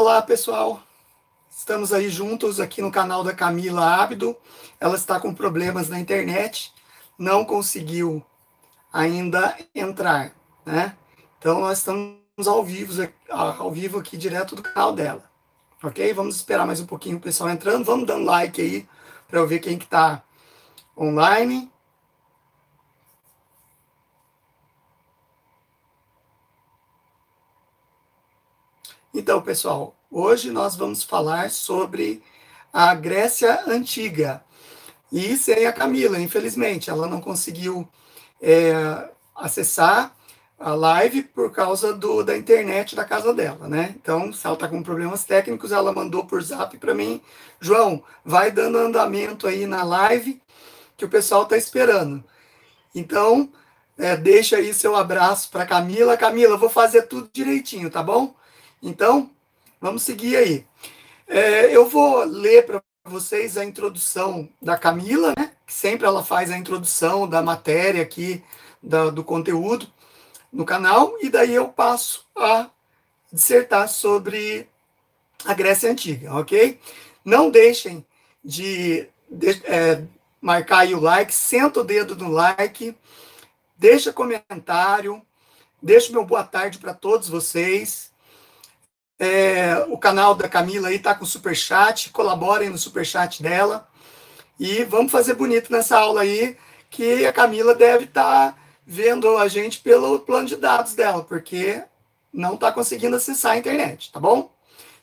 Olá, pessoal. Estamos aí juntos aqui no canal da Camila Ábido. Ela está com problemas na internet, não conseguiu ainda entrar, né? Então nós estamos ao vivo, ao vivo aqui direto do canal dela. OK? Vamos esperar mais um pouquinho o pessoal entrando. Vamos dando like aí para eu ver quem que está online. Então, pessoal, hoje nós vamos falar sobre a Grécia Antiga. E sem a Camila, infelizmente, ela não conseguiu é, acessar a live por causa do, da internet da casa dela, né? Então, se ela está com problemas técnicos, ela mandou por zap para mim, João, vai dando andamento aí na live que o pessoal está esperando. Então, é, deixa aí seu abraço para Camila. Camila, vou fazer tudo direitinho, tá bom? Então, vamos seguir aí. É, eu vou ler para vocês a introdução da Camila, né? Que sempre ela faz a introdução da matéria aqui, da, do conteúdo no canal, e daí eu passo a dissertar sobre a Grécia Antiga, ok? Não deixem de, de é, marcar aí o like, senta o dedo no like, deixa comentário, deixa meu boa tarde para todos vocês. É, o canal da Camila aí tá com super chat, colaborem no super chat dela. E vamos fazer bonito nessa aula aí, que a Camila deve estar tá vendo a gente pelo plano de dados dela, porque não está conseguindo acessar a internet, tá bom?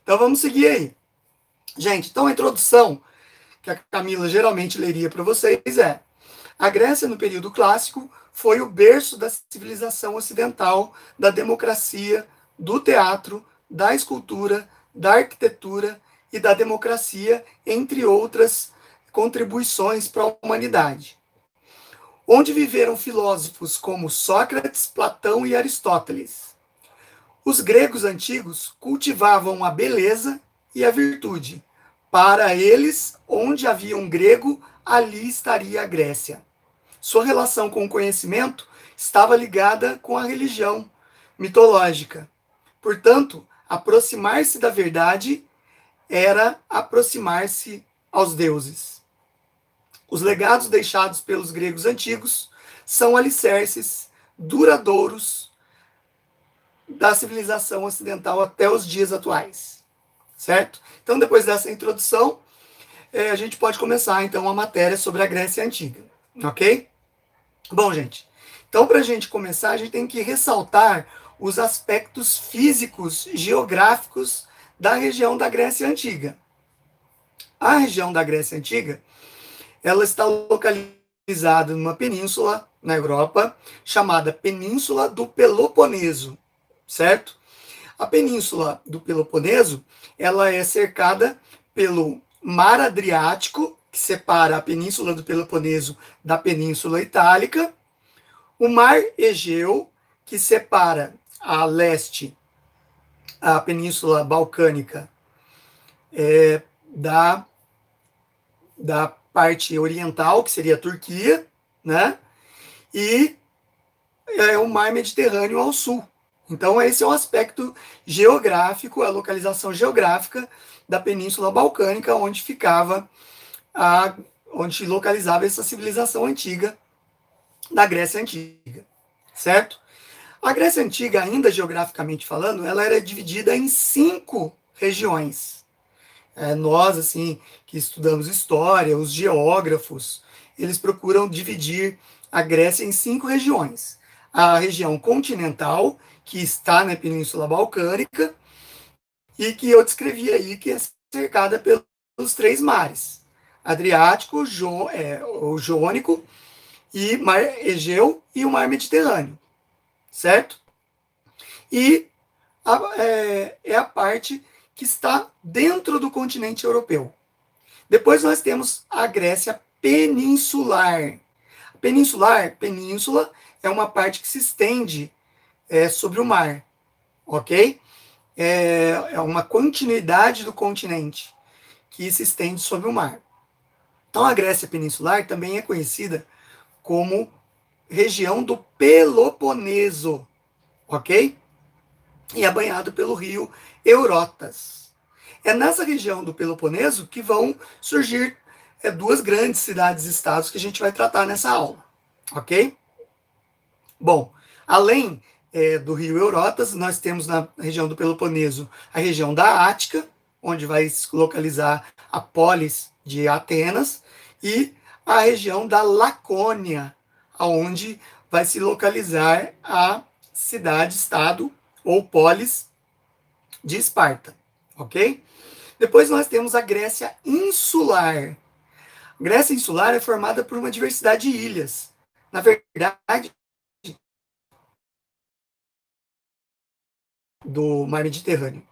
Então vamos seguir aí. Gente, então a introdução que a Camila geralmente leria para vocês é: a Grécia no período clássico foi o berço da civilização ocidental, da democracia, do teatro, da escultura, da arquitetura e da democracia, entre outras contribuições para a humanidade. Onde viveram filósofos como Sócrates, Platão e Aristóteles. Os gregos antigos cultivavam a beleza e a virtude. Para eles, onde havia um grego, ali estaria a Grécia. Sua relação com o conhecimento estava ligada com a religião mitológica. Portanto, aproximar-se da verdade era aproximar-se aos deuses. Os legados deixados pelos gregos antigos são alicerces duradouros da civilização ocidental até os dias atuais. Certo? Então, depois dessa introdução, é, a gente pode começar então a matéria sobre a Grécia Antiga. Ok? Bom, gente, então para a gente começar, a gente tem que ressaltar os aspectos físicos geográficos da região da Grécia Antiga. A região da Grécia Antiga, ela está localizada numa península na Europa, chamada Península do Peloponeso, certo? A Península do Peloponeso, ela é cercada pelo Mar Adriático, que separa a Península do Peloponeso da Península Itálica, o Mar Egeu, que separa a leste, a Península Balcânica, é, da, da parte oriental, que seria a Turquia, né? E é o mar Mediterrâneo ao sul. Então, esse é um aspecto geográfico, a localização geográfica da Península Balcânica, onde ficava a onde localizava essa civilização antiga da Grécia Antiga, certo? A Grécia Antiga, ainda geograficamente falando, ela era dividida em cinco regiões. É, nós, assim, que estudamos história, os geógrafos, eles procuram dividir a Grécia em cinco regiões. A região continental, que está na Península Balcânica, e que eu descrevi aí, que é cercada pelos três mares: Adriático, jo, é, o Jônico, e Mar Egeu e o Mar Mediterrâneo certo? E a, é, é a parte que está dentro do continente europeu. Depois nós temos a Grécia peninsular. Peninsular, península, é uma parte que se estende é, sobre o mar, ok? É, é uma continuidade do continente que se estende sobre o mar. Então a Grécia peninsular também é conhecida como região do Peloponeso, ok? E é banhado pelo rio Eurotas, é nessa região do Peloponeso que vão surgir é, duas grandes cidades-estados que a gente vai tratar nessa aula, ok? Bom, além é, do rio Eurotas, nós temos na região do Peloponeso a região da Ática, onde vai se localizar a polis de Atenas, e a região da Lacônia, onde vai se localizar a cidade-estado ou polis de Esparta, ok? Depois nós temos a Grécia insular. A Grécia insular é formada por uma diversidade de ilhas. Na verdade, do mar Mediterrâneo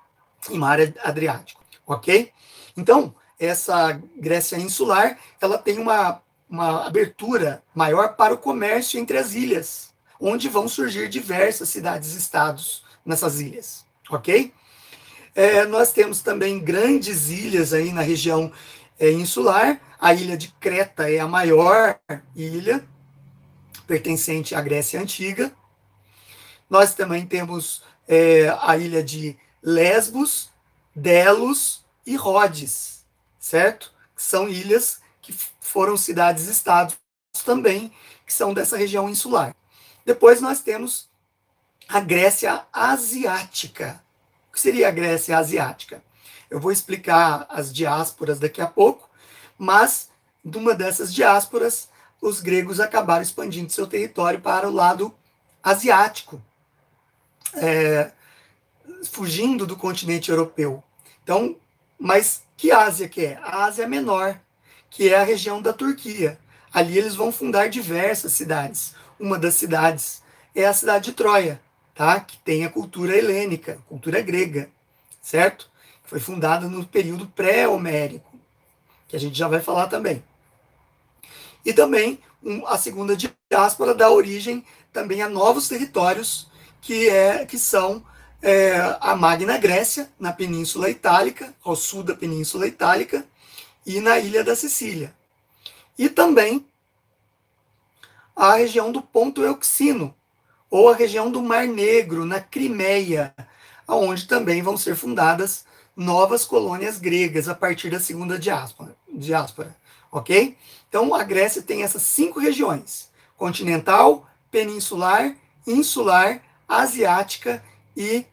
e mar Adriático, ok? Então, essa Grécia insular, ela tem uma, uma abertura maior para o comércio entre as ilhas, onde vão surgir diversas cidades-estados nessas ilhas, ok? É, nós temos também grandes ilhas aí na região é, insular. A ilha de Creta é a maior ilha pertencente à Grécia Antiga. Nós também temos é, a ilha de Lesbos, Delos e Rhodes, certo? São ilhas foram cidades-estados também, que são dessa região insular. Depois nós temos a Grécia Asiática, que seria a Grécia Asiática? Eu vou explicar as diásporas daqui a pouco, mas de uma dessas diásporas, os gregos acabaram expandindo seu território para o lado asiático, é, fugindo do continente europeu. Então, mas que Ásia que é? A Ásia menor, que é a região da Turquia. Ali eles vão fundar diversas cidades. Uma das cidades é a cidade de Troia, tá? que tem a cultura helênica, cultura grega, certo? Foi fundada no período pré-homérico, que a gente já vai falar também. E também um, a segunda diáspora dá origem também a novos territórios que, é, que são é, a Magna Grécia, na Península Itálica, ao sul da Península Itálica, e na ilha da Sicília. E também a região do Ponto Euxino, ou a região do Mar Negro, na Crimeia, onde também vão ser fundadas novas colônias gregas a partir da segunda diáspora, diáspora ok? Então, a Grécia tem essas cinco regiões: continental, peninsular, insular, asiática e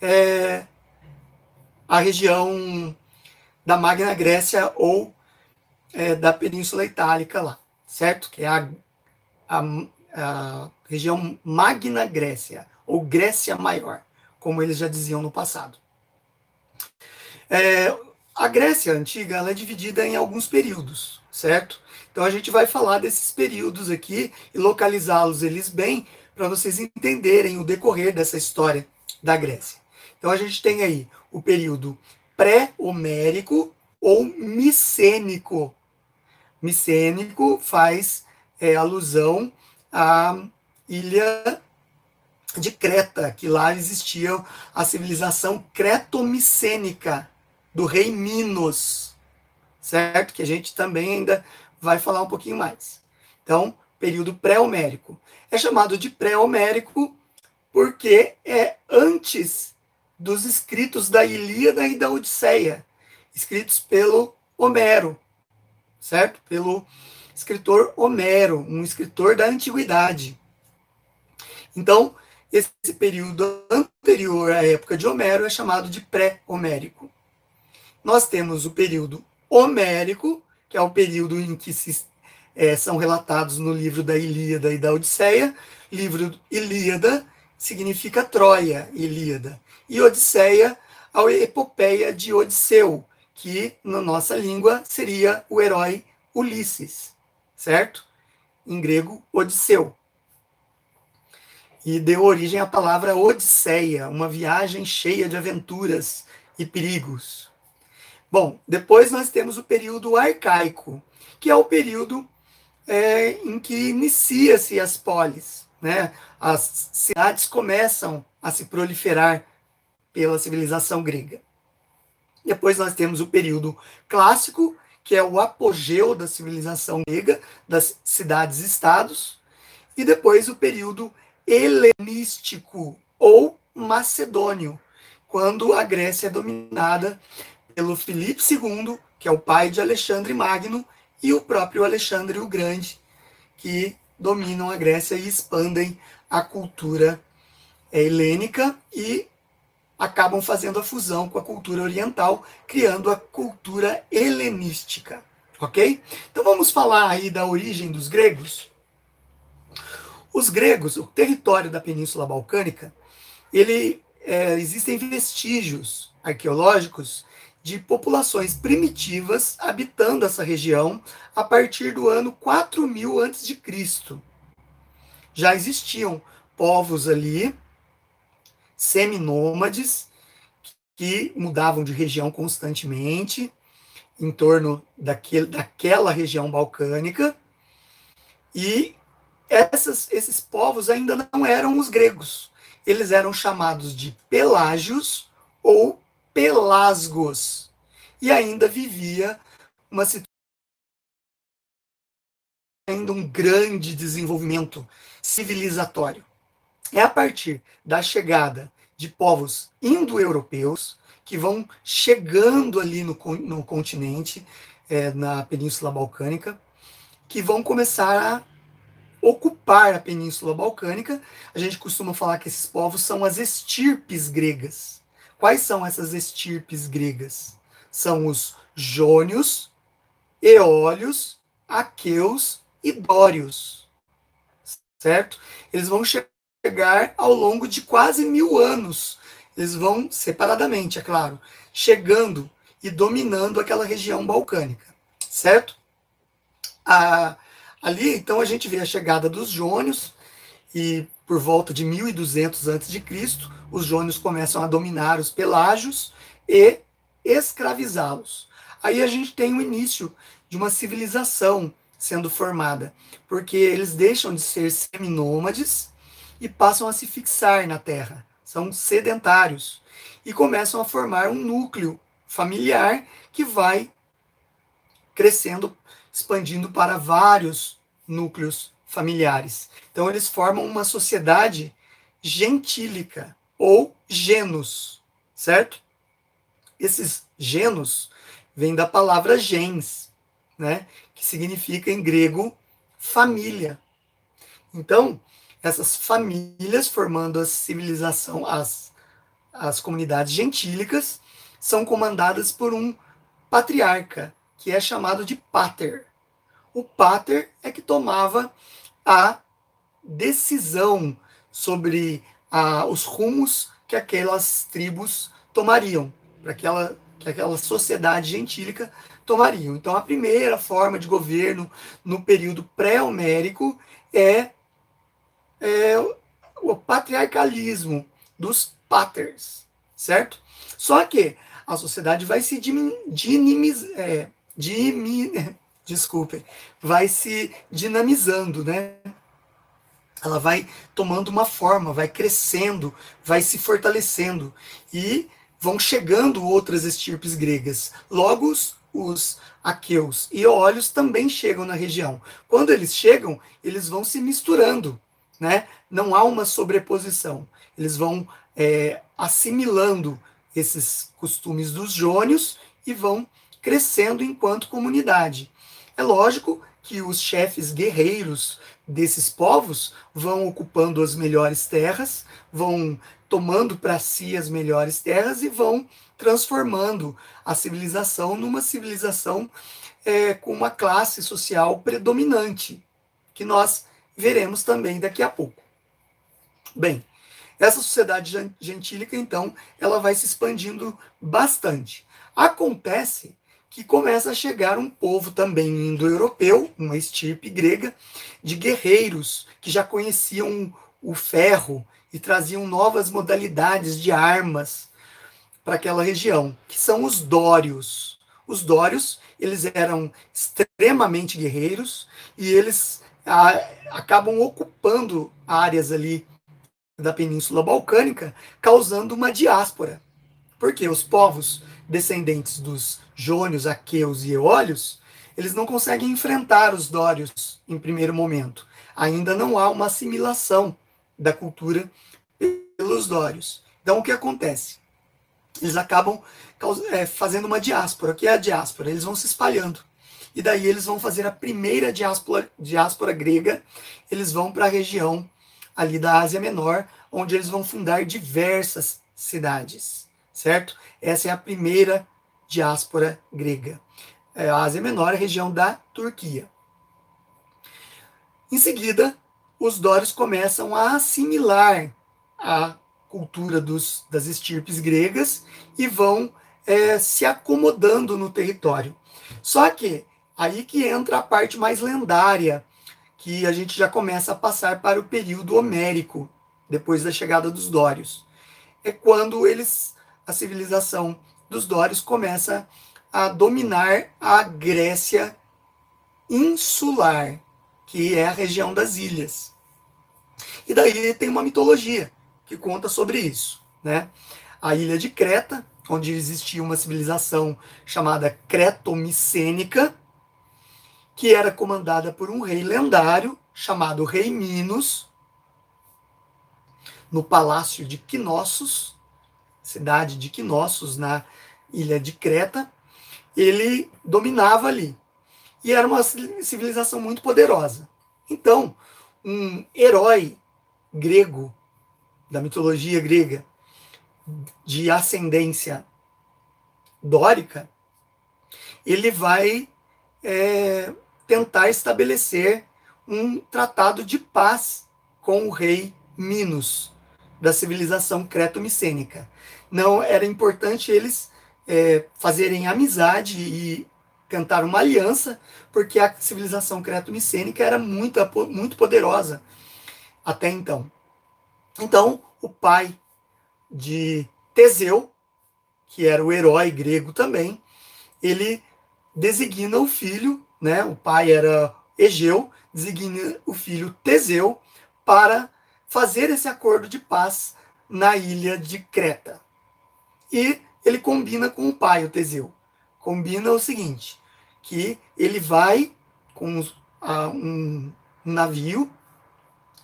é, a região da Magna Grécia ou é, da Península Itálica lá, certo? Que é a, a, a região Magna Grécia, ou Grécia Maior, como eles já diziam no passado. É, a Grécia Antiga é dividida em alguns períodos, certo? Então a gente vai falar desses períodos aqui e localizá-los eles bem para vocês entenderem o decorrer dessa história da Grécia. Então a gente tem aí o período pré-homérico ou micênico. Micênico faz é, alusão à ilha de Creta, que lá existia a civilização cretomicênica do rei Minos, certo? Que a gente também ainda vai falar um pouquinho mais. Então, período pré-homérico. É chamado de pré-homérico porque é antes dos escritos da Ilíada e da Odisseia, escritos pelo Homero, certo? Pelo escritor Homero, um escritor da antiguidade. Então, esse período anterior à época de Homero é chamado de pré-homérico. Nós temos o período homérico, que é o período em que se, é, são relatados no livro da Ilíada e da Odisseia. Livro Ilíada significa Troia, Ilíada. E Odisseia, a epopeia de Odisseu, que na nossa língua seria o herói Ulisses, certo? Em grego, Odisseu e deu origem à palavra Odisseia, uma viagem cheia de aventuras e perigos. Bom, depois nós temos o período arcaico, que é o período é, em que inicia-se as polis. Né? As cidades começam a se proliferar pela civilização grega. Depois nós temos o período clássico, que é o apogeu da civilização grega, das cidades-estados, e depois o período helenístico ou macedônio, quando a Grécia é dominada pelo Filipe II, que é o pai de Alexandre Magno, e o próprio Alexandre o Grande, que dominam a Grécia e expandem a cultura helênica e acabam fazendo a fusão com a cultura oriental, criando a cultura helenística. Ok? Então vamos falar aí da origem dos gregos. Os gregos, o território da Península Balcânica, ele é, existem vestígios arqueológicos de populações primitivas habitando essa região a partir do ano 4000 a.C. Já existiam povos ali, seminômades, que mudavam de região constantemente, em torno daquele, daquela região balcânica, e essas, esses povos ainda não eram os gregos. Eles eram chamados de pelágios ou pelasgos, e ainda vivia uma situação ainda um grande desenvolvimento civilizatório. É a partir da chegada de povos indo-europeus que vão chegando ali no, no continente, é, na Península Balcânica, que vão começar a ocupar a Península Balcânica. A gente costuma falar que esses povos são as estirpes gregas. Quais são essas estirpes gregas? São os jônios, eólios, aqueus e dórios. Certo? Eles vão chegar ao longo de quase mil anos eles vão separadamente, é claro, chegando e dominando aquela região balcânica, certo? Ah, ali, então, a gente vê a chegada dos jônios, e por volta de 1200 a.C., os jônios começam a dominar os pelágios e escravizá-los. Aí a gente tem o início de uma civilização sendo formada, porque eles deixam de ser seminômades e passam a se fixar na terra são sedentários e começam a formar um núcleo familiar que vai crescendo, expandindo para vários núcleos familiares. Então eles formam uma sociedade gentílica ou genus, certo? Esses genus vêm da palavra gens, né, que significa em grego família. Então, essas famílias formando a civilização, as, as comunidades gentílicas, são comandadas por um patriarca, que é chamado de pater. O pater é que tomava a decisão sobre a, os rumos que aquelas tribos tomariam, para aquela, que aquela sociedade gentílica tomariam. Então, a primeira forma de governo no período pré-homérico é é, o patriarcalismo dos paters, certo? Só que a sociedade vai se é, vai se dinamizando, né? Ela vai tomando uma forma, vai crescendo, vai se fortalecendo e vão chegando outras estirpes gregas. Logo, os, aqueus e eólios também chegam na região. Quando eles chegam, eles vão se misturando né? Não há uma sobreposição. Eles vão é, assimilando esses costumes dos jônios e vão crescendo enquanto comunidade. É lógico que os chefes guerreiros desses povos vão ocupando as melhores terras, vão tomando para si as melhores terras e vão transformando a civilização numa civilização é, com uma classe social predominante, que nós veremos também daqui a pouco. Bem, essa sociedade gentílica, então, ela vai se expandindo bastante. Acontece que começa a chegar um povo também indo-europeu, uma estirpe grega, de guerreiros que já conheciam o ferro e traziam novas modalidades de armas para aquela região, que são os dórios. Os dórios, eles eram extremamente guerreiros e eles a, acabam ocupando áreas ali da Península Balcânica, causando uma diáspora. Porque os povos descendentes dos jônios, aqueus e eólios, eles não conseguem enfrentar os dórios em primeiro momento. Ainda não há uma assimilação da cultura pelos dórios. Então, o que acontece? eles acabam é, fazendo uma diáspora. O que é a diáspora? Eles vão se espalhando. E daí eles vão fazer a primeira diáspora, diáspora grega, eles vão para a região ali da Ásia Menor, onde eles vão fundar diversas cidades, certo? Essa é a primeira diáspora grega. É, a Ásia Menor a região da Turquia. Em seguida, os dórios começam a assimilar a cultura dos, das estirpes gregas e vão é, se acomodando no território. Só que aí que entra a parte mais lendária, que a gente já começa a passar para o período homérico, depois da chegada dos dórios. É quando eles, a civilização dos dórios começa a dominar a Grécia insular, que é a região das ilhas. E daí tem uma mitologia que conta sobre isso, né? A ilha de Creta, onde existia uma civilização chamada Cretomicênica, que era comandada por um rei lendário chamado Rei Minos, no palácio de Knossos, cidade de Knossos, na ilha de Creta. Ele dominava ali. E era uma civilização muito poderosa. Então, um herói grego, da mitologia grega, de ascendência dórica, ele vai é, tentar estabelecer um tratado de paz com o rei Minos, da civilização creto-micênica. Não era importante eles é, fazerem amizade e tentar uma aliança, porque a civilização creto-micênica era muito, muito poderosa até então. Então, o pai de Teseu, que era o herói grego também, ele designa o filho, né? O pai era Egeu, designa o filho Teseu para fazer esse acordo de paz na ilha de Creta. E ele combina com o pai, o Teseu. Combina o seguinte, que ele vai com um, navio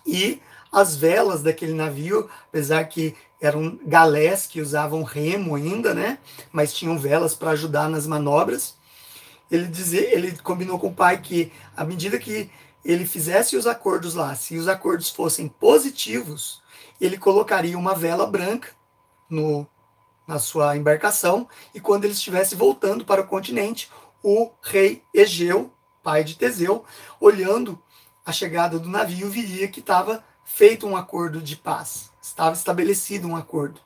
e as velas daquele navio, apesar que eram galés que usavam remo ainda, né? Mas tinham velas para ajudar nas manobras. Ele ele combinou com o pai que à medida que ele fizesse os acordos lá, se os acordos fossem positivos, ele colocaria uma vela branca no, na sua embarcação e quando ele estivesse voltando para o continente, o rei Egeu, pai de Teseu, olhando a chegada do navio, viria que estava feito um acordo de paz, estava estabelecido um acordo.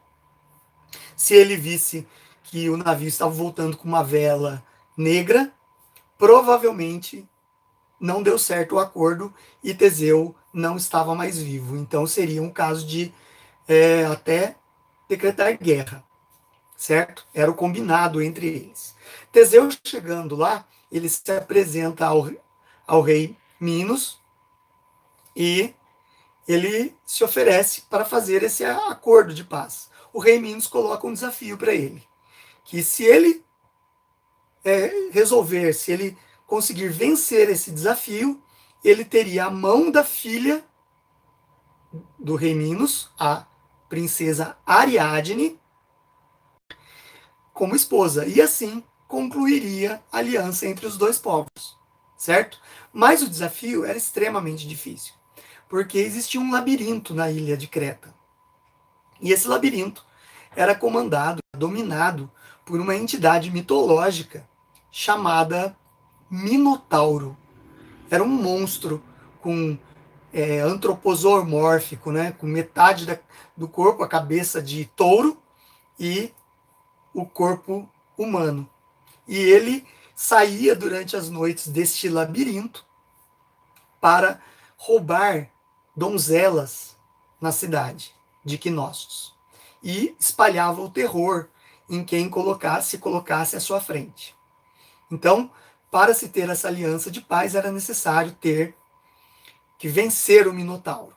Se ele visse que o navio estava voltando com uma vela negra, provavelmente não deu certo o acordo e Teseu não estava mais vivo. Então seria um caso de é, até decretar guerra, certo? Era o combinado entre eles. Teseu chegando lá, ele se apresenta ao, ao rei Minos e ele se oferece para fazer esse acordo de paz. O rei Minos coloca um desafio para ele, que se ele é, resolver, se ele conseguir vencer esse desafio, ele teria a mão da filha do rei Minos, a princesa Ariadne, como esposa. E assim concluiria a aliança entre os dois povos, certo? Mas o desafio era extremamente difícil porque existia um labirinto na ilha de Creta. E esse labirinto era comandado, dominado por uma entidade mitológica chamada Minotauro. Era um monstro com é, né, com metade da, do corpo, a cabeça de touro e o corpo humano. E ele saía durante as noites deste labirinto para roubar donzelas na cidade de Quinóssos e espalhava o terror em quem colocasse colocasse à sua frente. Então, para se ter essa aliança de paz era necessário ter que vencer o Minotauro.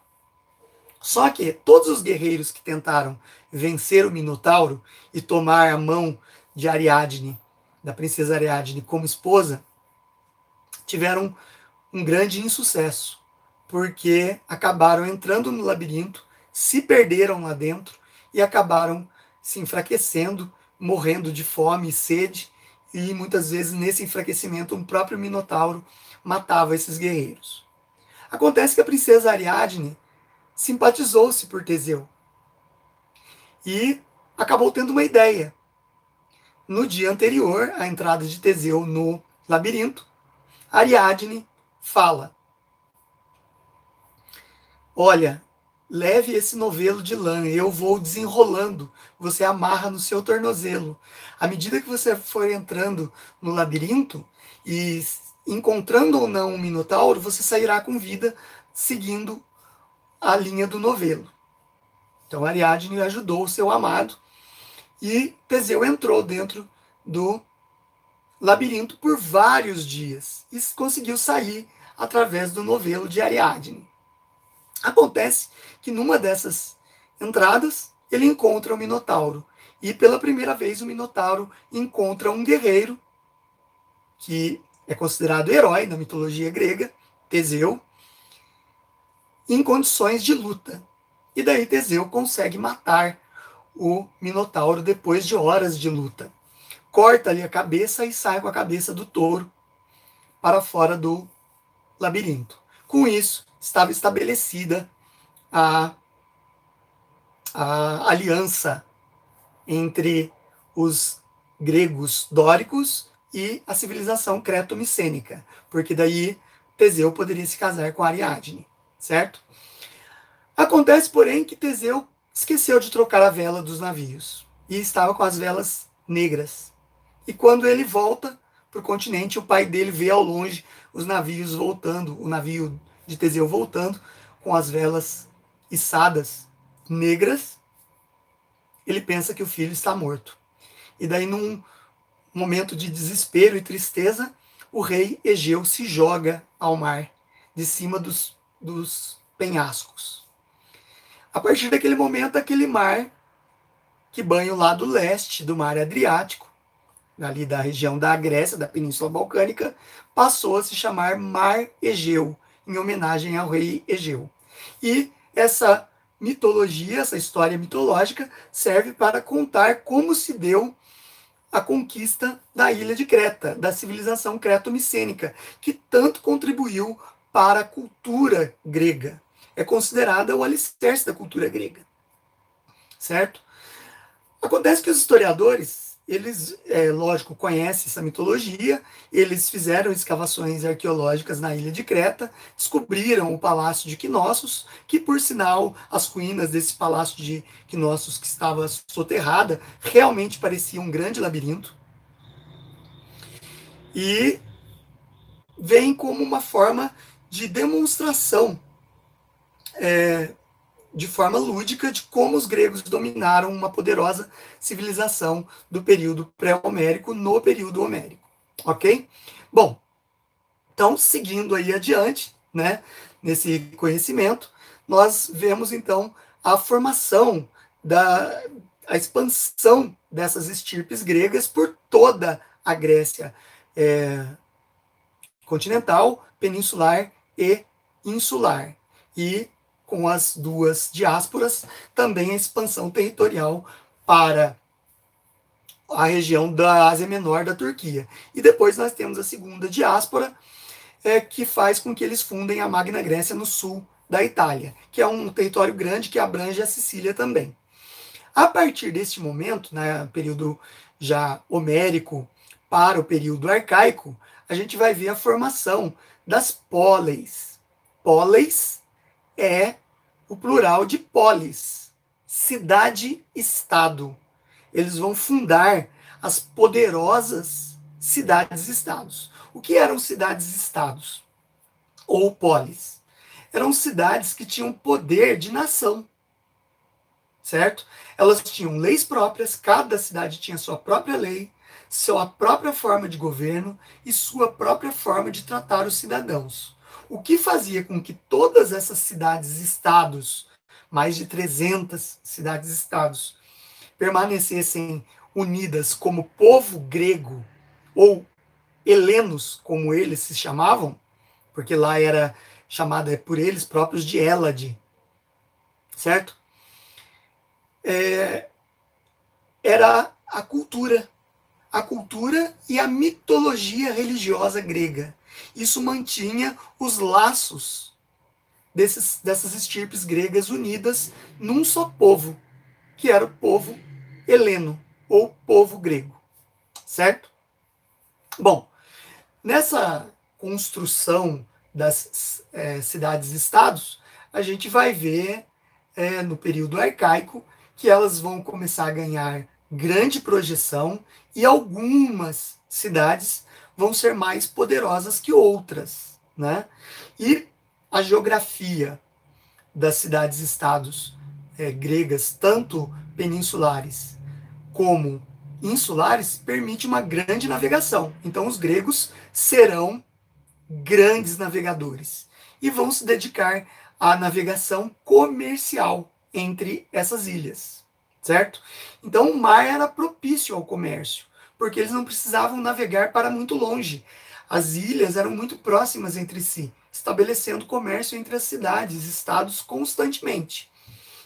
Só que todos os guerreiros que tentaram vencer o Minotauro e tomar a mão de Ariadne, da princesa Ariadne, como esposa, tiveram um grande insucesso porque acabaram entrando no labirinto, se perderam lá dentro e acabaram se enfraquecendo, morrendo de fome e sede, e muitas vezes nesse enfraquecimento um próprio Minotauro matava esses guerreiros. Acontece que a princesa Ariadne simpatizou-se por Teseu e acabou tendo uma ideia. No dia anterior à entrada de Teseu no labirinto, Ariadne fala: Olha, leve esse novelo de lã, eu vou desenrolando, você amarra no seu tornozelo. À medida que você for entrando no labirinto e encontrando ou não um minotauro, você sairá com vida seguindo a linha do novelo. Então Ariadne ajudou o seu amado e Teseu entrou dentro do labirinto por vários dias e conseguiu sair através do novelo de Ariadne. Acontece que numa dessas entradas ele encontra o Minotauro e pela primeira vez o Minotauro encontra um guerreiro que é considerado herói na mitologia grega, Teseu, em condições de luta. E daí Teseu consegue matar o Minotauro depois de horas de luta. Corta-lhe a cabeça e sai com a cabeça do touro para fora do labirinto. Com isso, estava estabelecida a, a aliança entre os gregos dóricos e a civilização creto-micênica, porque daí Teseu poderia se casar com Ariadne, certo? Acontece, porém, que Teseu esqueceu de trocar a vela dos navios e estava com as velas negras. E quando ele volta para o continente, o pai dele vê ao longe os navios voltando, o navio de Teseu voltando com as velas içadas negras. Ele pensa que o filho está morto. E daí, num momento de desespero e tristeza, o rei Egeu se joga ao mar, de cima dos, dos penhascos. A partir daquele momento, aquele mar que banha o lado leste do mar Adriático, ali da região da Grécia, da Península Balcânica, passou a se chamar Mar Egeu, em homenagem ao rei Egeu. E essa mitologia, essa história mitológica, serve para contar como se deu a conquista da ilha de Creta, da civilização creto-micênica, que tanto contribuiu para a cultura grega. É considerada o alicerce da cultura grega. Certo? Acontece que os historiadores, eles, é, lógico, conhecem essa mitologia, eles fizeram escavações arqueológicas na ilha de Creta, descobriram o palácio de Knossos, que, por sinal, as ruínas desse palácio de Knossos que estava soterrada realmente parecia um grande labirinto. E vem como uma forma de demonstração é, de forma lúdica de como os gregos dominaram uma poderosa civilização do período pré-homérico no período homérico, ok? Bom, então seguindo aí adiante, né, nesse conhecimento, nós vemos então a formação da a expansão dessas estirpes gregas por toda a Grécia é, continental, peninsular e insular. E com as duas diásporas, também a expansão territorial para a região da Ásia Menor da Turquia. E depois nós temos a segunda diáspora, é, que faz com que eles fundem a Magna Grécia no sul da Itália, que é um território grande que abrange a Sicília também. A partir deste momento, né, período já homérico para o período arcaico, a gente vai ver a formação das póleis. Póleis é o plural de polis, cidade-estado. Eles vão fundar as poderosas cidades-estados. O que eram cidades-estados? Ou polis? Eram cidades que tinham poder de nação. Certo? Elas tinham leis próprias, cada cidade tinha sua própria lei, sua própria forma de governo e sua própria forma de tratar os cidadãos. O que fazia com que todas essas cidades-estados, mais de 300 cidades-estados, permanecessem unidas como povo grego, ou helenos, como eles se chamavam, porque lá era chamada por eles próprios de Elade, certo? É, era a cultura, a cultura e a mitologia religiosa grega. Isso mantinha os laços desses, dessas estirpes gregas unidas num só povo, que era o povo heleno, ou povo grego. Certo? Bom, nessa construção das é, cidades-estados, a gente vai ver é, no período arcaico que elas vão começar a ganhar grande projeção e algumas cidades vão ser mais poderosas que outras, né? E a geografia das cidades-estados é, gregas, tanto peninsulares como insulares, permite uma grande navegação. Então, os gregos serão grandes navegadores e vão se dedicar à navegação comercial entre essas ilhas, certo? Então, o mar era propício ao comércio, porque eles não precisavam navegar para muito longe. As ilhas eram muito próximas entre si, estabelecendo comércio entre as cidades, estados constantemente.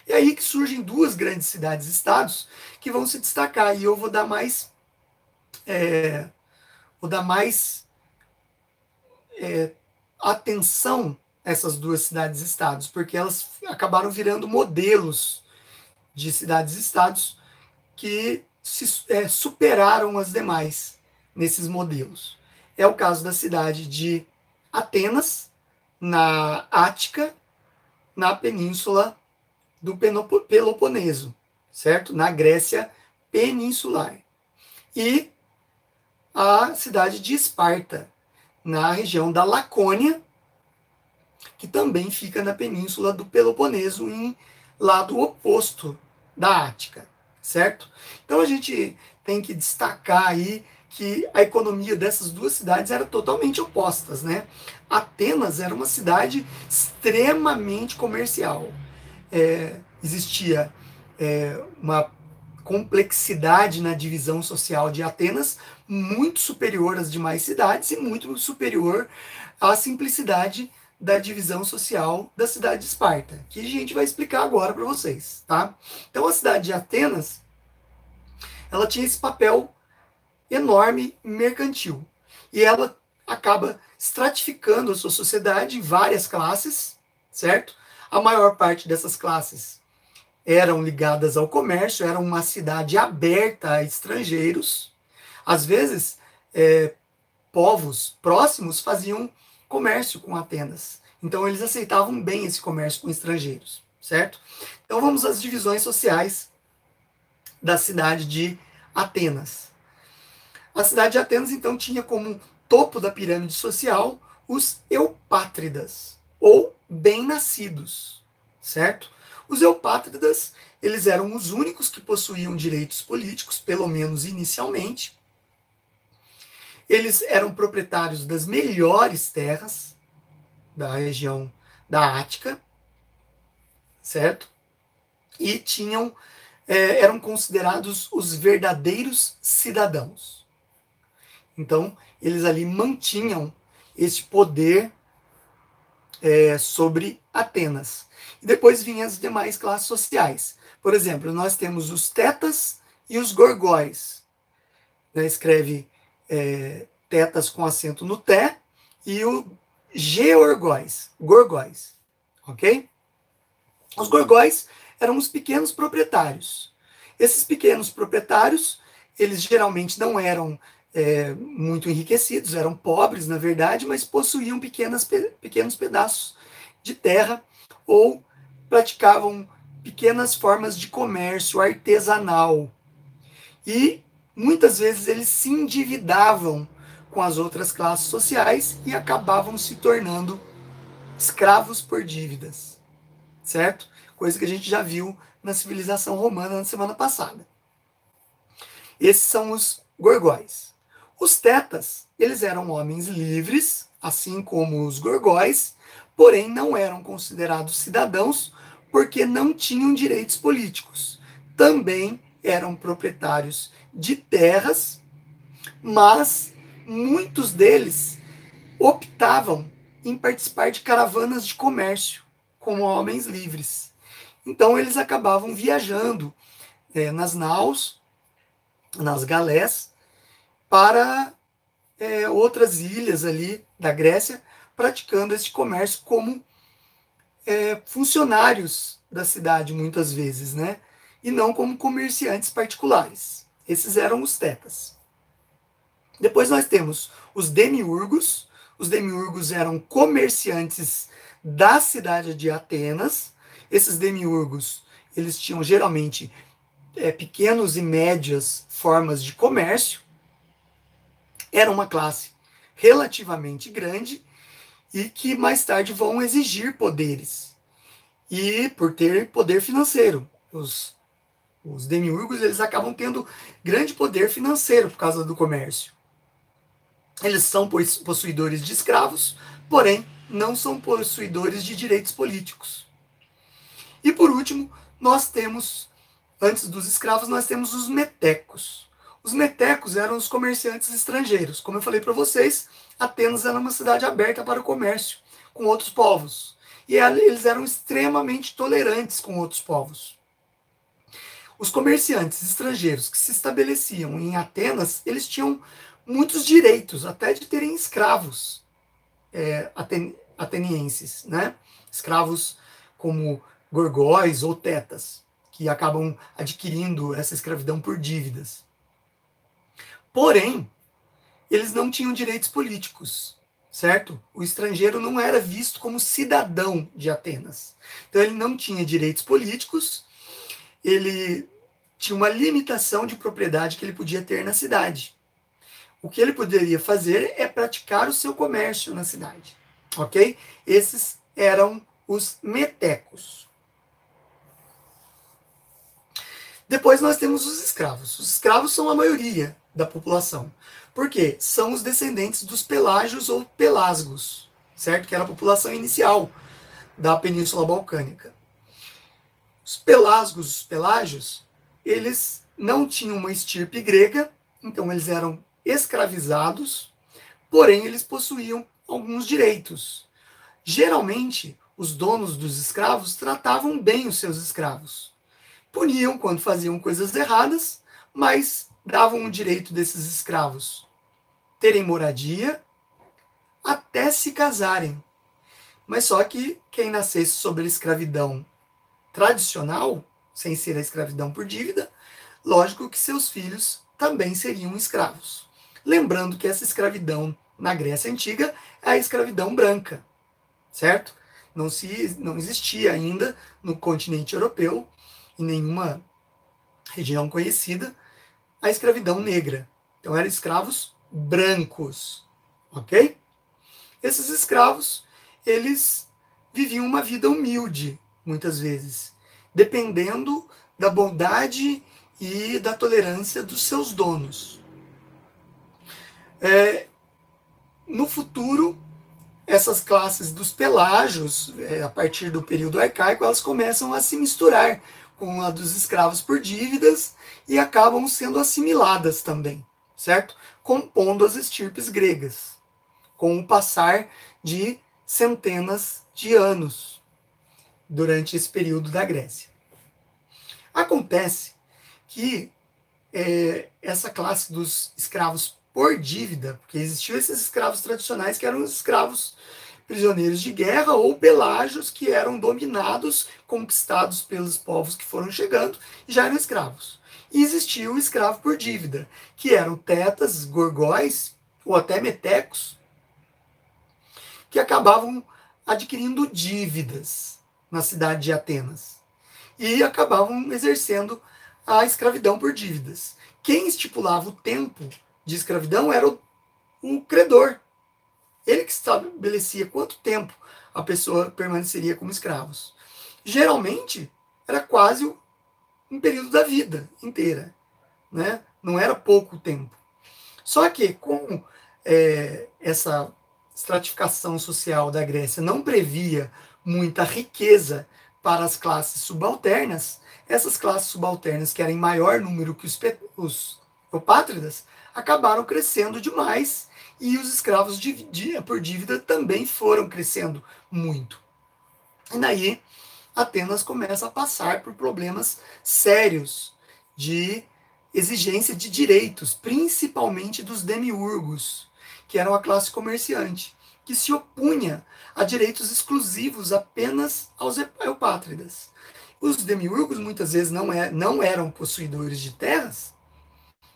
E aí que surgem duas grandes cidades-estados que vão se destacar. E eu vou dar mais. É, vou dar mais é, atenção a essas duas cidades-estados, porque elas acabaram virando modelos de cidades-estados que se, é, superaram as demais nesses modelos. É o caso da cidade de Atenas, na Ática, na península do Peloponeso, certo? Na Grécia peninsular. E a cidade de Esparta, na região da Lacônia, que também fica na península do Peloponeso, em lado oposto da Ática, certo? Então a gente tem que destacar aí que a economia dessas duas cidades era totalmente opostas, né? Atenas era uma cidade extremamente comercial é, existia é, uma complexidade na divisão social de Atenas muito superior às demais cidades e muito superior à simplicidade da divisão social da cidade de Esparta, que a gente vai explicar agora para vocês, tá? Então a cidade de Atenas, ela tinha esse papel enorme mercantil e ela acaba estratificando a sua sociedade em várias classes, certo? A maior parte dessas classes eram ligadas ao comércio, era uma cidade aberta a estrangeiros. Às vezes, é, povos próximos faziam comércio com Atenas. Então, eles aceitavam bem esse comércio com estrangeiros, certo? Então, vamos às divisões sociais da cidade de Atenas. A cidade de Atenas, então, tinha como topo da pirâmide social os eupátridas, ou bem-nascidos, certo? Os eupátridas, eles eram os únicos que possuíam direitos políticos, pelo menos inicialmente. Eles eram proprietários das melhores terras da região da Ática, certo? E tinham é, eram considerados os verdadeiros cidadãos. Então, eles ali mantinham esse poder é, sobre Atenas. E depois vinham as demais classes sociais. Por exemplo, nós temos os tetas e os gorgóis. Né? Escreve é, tetas com acento no té e o georgóis, gorgóis, ok? Os gorgóis eram os pequenos proprietários. Esses pequenos proprietários, eles geralmente não eram é, muito enriquecidos, eram pobres, na verdade, mas possuíam pequenas, pequenos pedaços de terra ou praticavam pequenas formas de comércio artesanal. E muitas vezes eles se endividavam com as outras classes sociais e acabavam se tornando escravos por dívidas. Certo? Coisa que a gente já viu na civilização romana na semana passada. Esses são os gorgóis. Os tetas, eles eram homens livres, assim como os gorgóis, porém não eram considerados cidadãos porque não tinham direitos políticos. Também eram proprietários de terras, mas muitos deles optavam em participar de caravanas de comércio como homens livres. Então eles acabavam viajando é, nas naus nas galés, para é, outras ilhas ali da Grécia, praticando este comércio como é, funcionários da cidade, muitas vezes, né? E não como comerciantes particulares. Esses eram os tetas. Depois nós temos os demiurgos. Os demiurgos eram comerciantes da cidade de Atenas. Esses demiurgos, eles tinham geralmente é, pequenos e médias formas de comércio. Era uma classe relativamente grande e que mais tarde vão exigir poderes. E por ter poder financeiro. Os, os demiurgos eles acabam tendo grande poder financeiro por causa do comércio. Eles são possuidores de escravos, porém não são possuidores de direitos políticos. E por último, nós temos, antes dos escravos, nós temos os metecos. Os metecos eram os comerciantes estrangeiros. Como eu falei para vocês, Atenas era uma cidade aberta para o comércio com outros povos. E eles eram extremamente tolerantes com outros povos. Os comerciantes estrangeiros que se estabeleciam em Atenas, eles tinham muitos direitos, até de terem escravos é, aten atenienses, né? Escravos como gorgóis ou tetas, que acabam adquirindo essa escravidão por dívidas. Porém, eles não tinham direitos políticos, certo? O estrangeiro não era visto como cidadão de Atenas. Então ele não tinha direitos políticos, ele tinha uma limitação de propriedade que ele podia ter na cidade. O que ele poderia fazer é praticar o seu comércio na cidade, ok? Esses eram os metecos. Depois nós temos os escravos. Os escravos são a maioria da população. Por quê? São os descendentes dos pelágios ou pelasgos, certo? Que era a população inicial da Península Balcânica. Os pelasgos, os pelágios, eles não tinham uma estirpe grega, então eles eram escravizados, porém eles possuíam alguns direitos. Geralmente, os donos dos escravos tratavam bem os seus escravos. Puniam quando faziam coisas erradas, mas davam o direito desses escravos terem moradia até se casarem. Mas só que quem nascesse sob a escravidão tradicional, sem ser a escravidão por dívida, lógico que seus filhos também seriam escravos. Lembrando que essa escravidão na Grécia Antiga é a escravidão branca, certo? Não, se, não existia ainda no continente europeu, em nenhuma região conhecida, a escravidão negra. Então eram escravos brancos, ok? Esses escravos, eles viviam uma vida humilde, muitas vezes, dependendo da bondade e da tolerância dos seus donos. É, no futuro, essas classes dos pelágios, é, a partir do período arcaico, elas começam a se misturar com a dos escravos por dívidas e acabam sendo assimiladas também, certo? Compondo as estirpes gregas, com o passar de centenas de anos durante esse período da Grécia. Acontece que é, essa classe dos escravos por dívida, porque existiam esses escravos tradicionais que eram os escravos prisioneiros de guerra ou pelágios que eram dominados, conquistados pelos povos que foram chegando e já eram escravos. E existia o escravo por dívida, que eram tetas, gorgóis ou até metecos, que acabavam adquirindo dívidas na cidade de Atenas e acabavam exercendo a escravidão por dívidas. Quem estipulava o tempo de escravidão era o, o credor, ele que estabelecia quanto tempo a pessoa permaneceria como escravos. Geralmente, era quase um período da vida inteira. Né? Não era pouco tempo. Só que, como é, essa estratificação social da Grécia não previa muita riqueza para as classes subalternas, essas classes subalternas, que eram em maior número que os, os eupátridas, acabaram crescendo demais e os escravos por dívida também foram crescendo muito. E daí Atenas começa a passar por problemas sérios de exigência de direitos, principalmente dos demiurgos, que eram a classe comerciante, que se opunha a direitos exclusivos apenas aos eupátridas. Os demiurgos muitas vezes não, é, não eram possuidores de terras,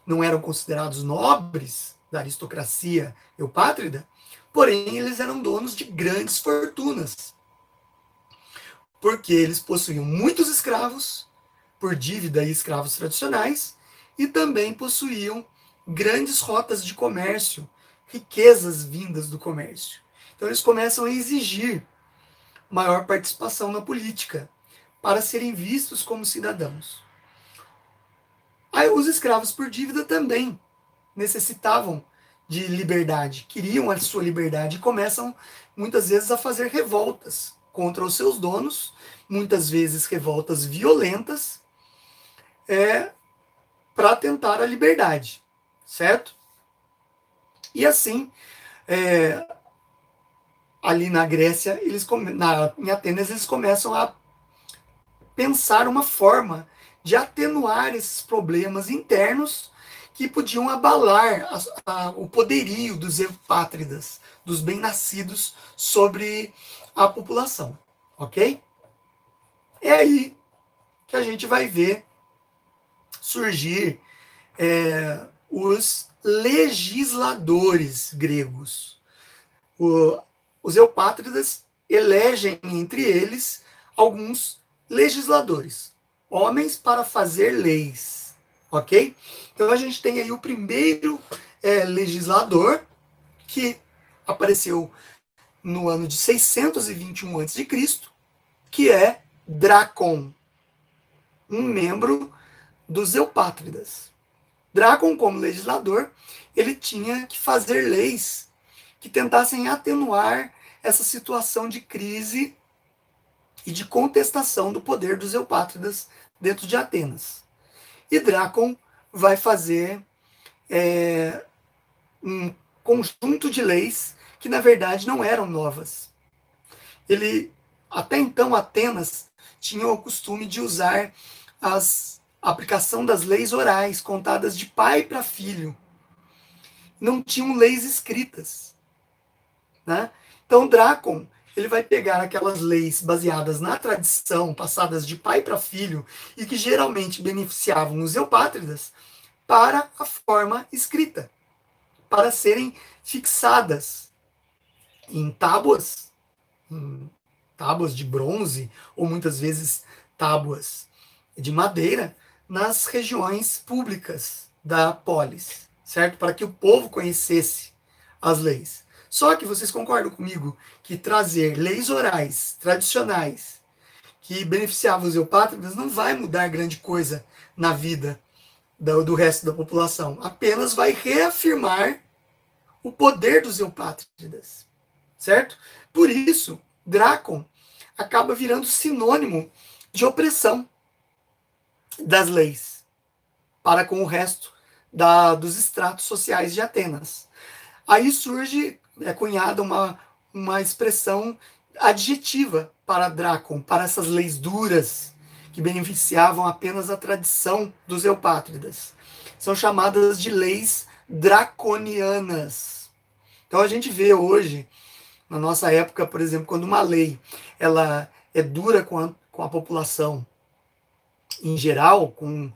não eram considerados nobres da aristocracia eupátrida, porém eles eram donos de grandes fortunas, porque eles possuíam muitos escravos, por dívida e escravos tradicionais, e também possuíam grandes rotas de comércio, riquezas vindas do comércio. Então eles começam a exigir maior participação na política para serem vistos como cidadãos. Aí os escravos por dívida também necessitavam de liberdade, queriam a sua liberdade e começam muitas vezes a fazer revoltas contra os seus donos, muitas vezes revoltas violentas, é, para tentar a liberdade, certo? E assim, é, ali na Grécia, eles na, em Atenas, eles começam a pensar uma forma de atenuar esses problemas internos que podiam abalar a, a, o poderio dos eupátridas, dos bem-nascidos, sobre a população, ok? É aí que a gente vai ver surgir é, os legisladores gregos. O, os eupátridas elegem entre eles alguns legisladores, homens para fazer leis, ok? Então a gente tem aí o primeiro é, legislador que apareceu no ano de 621 a.C., que é Dracon, um membro dos Eupátridas. Dracon, como legislador, ele tinha que fazer leis que tentassem atenuar essa situação de crise e de contestação do poder dos Eupátridas dentro de Atenas. E Dracon vai fazer é, um conjunto de leis que, na verdade, não eram novas. Ele, até então, Atenas tinha o costume de usar as aplicação das leis orais, contadas de pai para filho. Não tinham leis escritas. Né? Então, Dracon ele vai pegar aquelas leis baseadas na tradição, passadas de pai para filho, e que geralmente beneficiavam os eupátridas, para a forma escrita, para serem fixadas em tábuas, em tábuas de bronze, ou muitas vezes tábuas de madeira, nas regiões públicas da polis, certo? Para que o povo conhecesse as leis. Só que vocês concordam comigo que trazer leis orais tradicionais que beneficiavam os eupátridas não vai mudar grande coisa na vida do, do resto da população. Apenas vai reafirmar o poder dos eupátridas, certo? Por isso, Dracon acaba virando sinônimo de opressão das leis para com o resto da, dos estratos sociais de Atenas. Aí surge, é cunhada uma, uma expressão adjetiva para Dracon, para essas leis duras que beneficiavam apenas a tradição dos eupátridas. São chamadas de leis draconianas. Então a gente vê hoje, na nossa época, por exemplo, quando uma lei ela é dura com a, com a população, em geral, com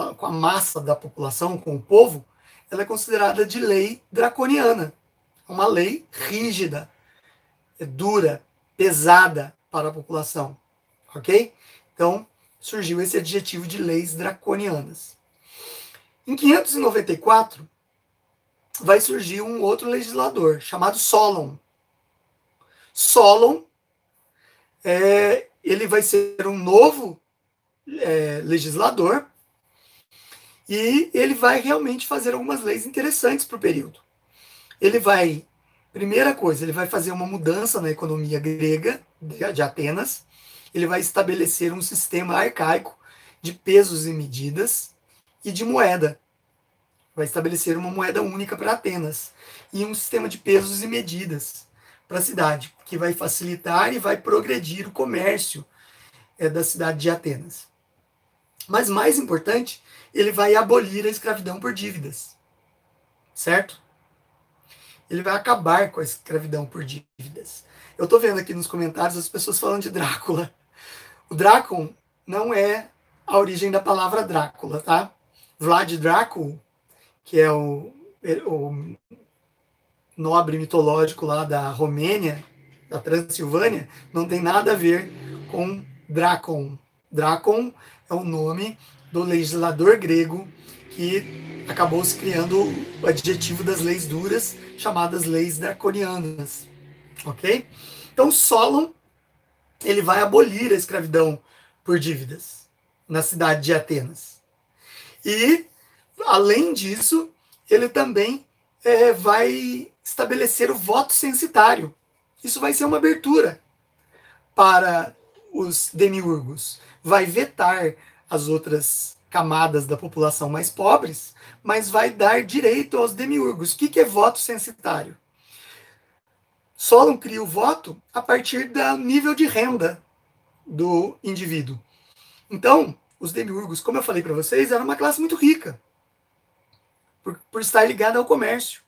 a, com a massa da população, com o povo, ela é considerada de lei draconiana. É uma lei rígida, é dura, pesada para a população. Ok? Então, surgiu esse adjetivo de leis draconianas. Em 594, vai surgir um outro legislador, chamado Solon. Solon, é, ele vai ser um novo é, legislador e ele vai realmente fazer algumas leis interessantes para o período. Ele vai, primeira coisa, ele vai fazer uma mudança na economia grega de Atenas. Ele vai estabelecer um sistema arcaico de pesos e medidas e de moeda. Vai estabelecer uma moeda única para Atenas e um sistema de pesos e medidas para a cidade, que vai facilitar e vai progredir o comércio é, da cidade de Atenas. Mas mais importante, ele vai abolir a escravidão por dívidas. Certo? Ele vai acabar com a escravidão por dívidas. Eu estou vendo aqui nos comentários as pessoas falando de Drácula. O Drácula não é a origem da palavra Drácula, tá? Vlad Drácula, que é o, o nobre mitológico lá da Romênia, da Transilvânia, não tem nada a ver com Drácon. Drácon é o nome do legislador grego que acabou se criando o adjetivo das leis duras, chamadas leis draconianas. Ok? Então, Solon ele vai abolir a escravidão por dívidas na cidade de Atenas. E, além disso, ele também é, vai estabelecer o voto censitário. Isso vai ser uma abertura para os demiurgos. Vai vetar as outras camadas da população mais pobres, mas vai dar direito aos demiurgos. O que é voto censitário? Solon cria o voto a partir do nível de renda do indivíduo. Então, os demiurgos, como eu falei para vocês, eram uma classe muito rica, por, por estar ligada ao comércio.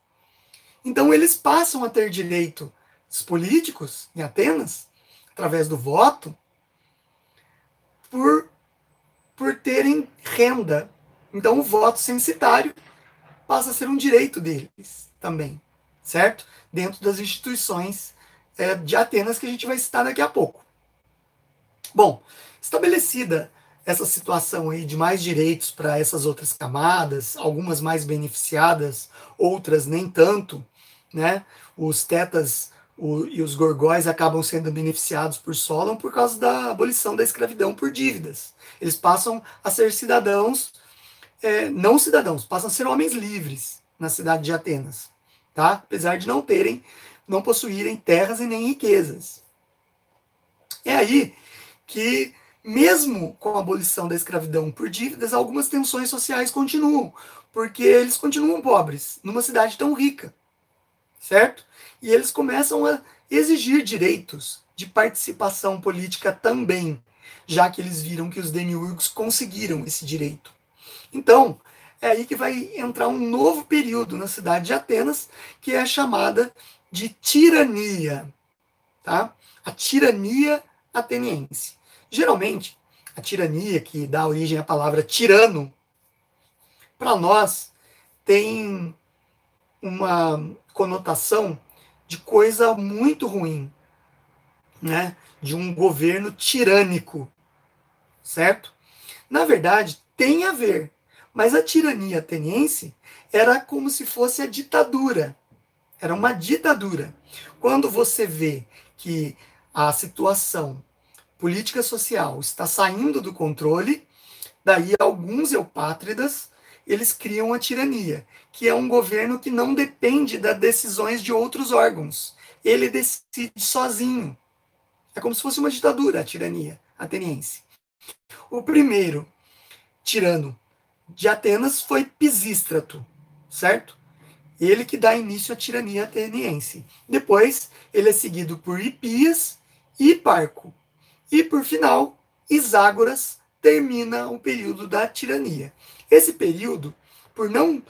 Então, eles passam a ter direito, os políticos em Atenas, através do voto, por, por terem renda. Então, o voto censitário passa a ser um direito deles também, certo? Dentro das instituições é, de Atenas que a gente vai citar daqui a pouco. Bom, estabelecida essa situação aí de mais direitos para essas outras camadas, algumas mais beneficiadas, outras nem tanto, né? Os tetas o, e os gorgóis acabam sendo beneficiados por Solon por causa da abolição da escravidão por dívidas. Eles passam a ser cidadãos, é, não cidadãos, passam a ser homens livres na cidade de Atenas, tá? Apesar de não terem, não possuírem terras e nem riquezas. É aí que mesmo com a abolição da escravidão por dívidas, algumas tensões sociais continuam, porque eles continuam pobres numa cidade tão rica, certo? E eles começam a exigir direitos de participação política também, já que eles viram que os demiurgos conseguiram esse direito. Então, é aí que vai entrar um novo período na cidade de Atenas, que é chamada de tirania, tá? A tirania ateniense. Geralmente, a tirania, que dá origem à palavra tirano, para nós tem uma conotação de coisa muito ruim, né? De um governo tirânico, certo? Na verdade, tem a ver, mas a tirania ateniense era como se fosse a ditadura. Era uma ditadura. Quando você vê que a situação política social está saindo do controle, daí alguns eupátridas eles criam a tirania, que é um governo que não depende das decisões de outros órgãos. Ele decide sozinho. É como se fosse uma ditadura, a tirania ateniense. O primeiro tirano de Atenas foi Pisístrato, certo? Ele que dá início à tirania ateniense. Depois, ele é seguido por Hipias e Parco. E, por final, Iságoras termina o período da tirania. Esse período, por não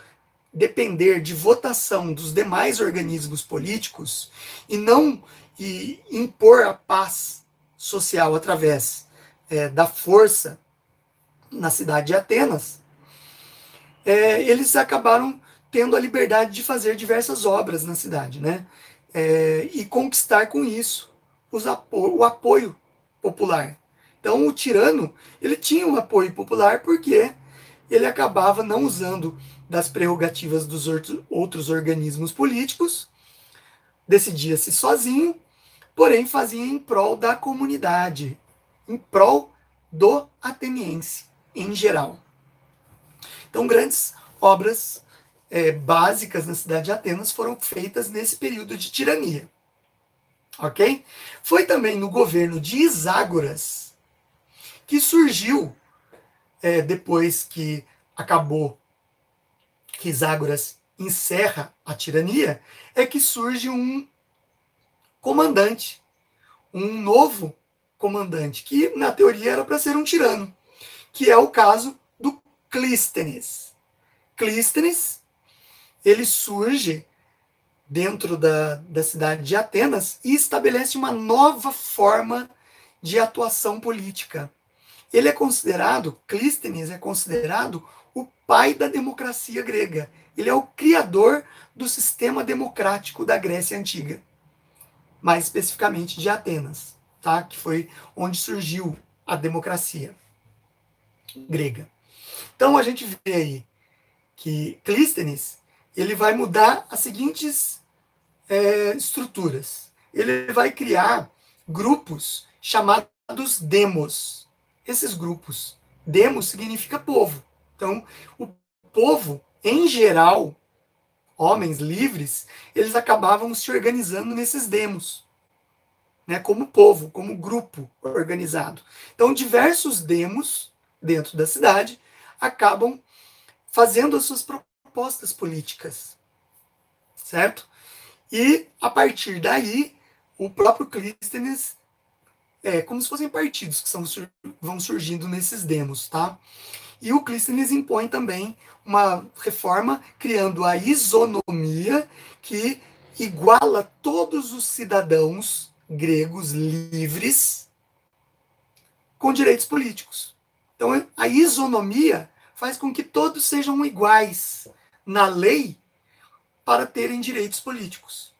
depender de votação dos demais organismos políticos e não e impor a paz social através é, da força na cidade de Atenas, é, eles acabaram tendo a liberdade de fazer diversas obras na cidade, né? É, e conquistar com isso apo o apoio popular. Então, o tirano ele tinha um apoio popular porque ele acabava não usando das prerrogativas dos outros organismos políticos, decidia-se sozinho, porém fazia em prol da comunidade, em prol do ateniense em geral. Então, grandes obras é, básicas na cidade de Atenas foram feitas nesse período de tirania. Ok? Foi também no governo de Iságoras que surgiu é, depois que acabou, que Iságoras encerra a tirania, é que surge um comandante, um novo comandante, que na teoria era para ser um tirano, que é o caso do Clístenes. Clístenes, ele surge dentro da, da cidade de Atenas e estabelece uma nova forma de atuação política. Ele é considerado, Clístenes é considerado o pai da democracia grega. Ele é o criador do sistema democrático da Grécia Antiga, mais especificamente de Atenas, tá? que foi onde surgiu a democracia grega. Então a gente vê aí que Clístenes ele vai mudar as seguintes é, estruturas. Ele vai criar grupos chamados demos. Esses grupos, demos significa povo. Então, o povo, em geral, homens livres, eles acabavam se organizando nesses demos, né, como povo, como grupo organizado. Então, diversos demos dentro da cidade acabam fazendo as suas propostas políticas, certo? E a partir daí, o próprio Clístenes é como se fossem partidos que são, vão surgindo nesses demos, tá? E o Clístenes impõe também uma reforma criando a isonomia que iguala todos os cidadãos gregos livres com direitos políticos. Então, a isonomia faz com que todos sejam iguais na lei para terem direitos políticos.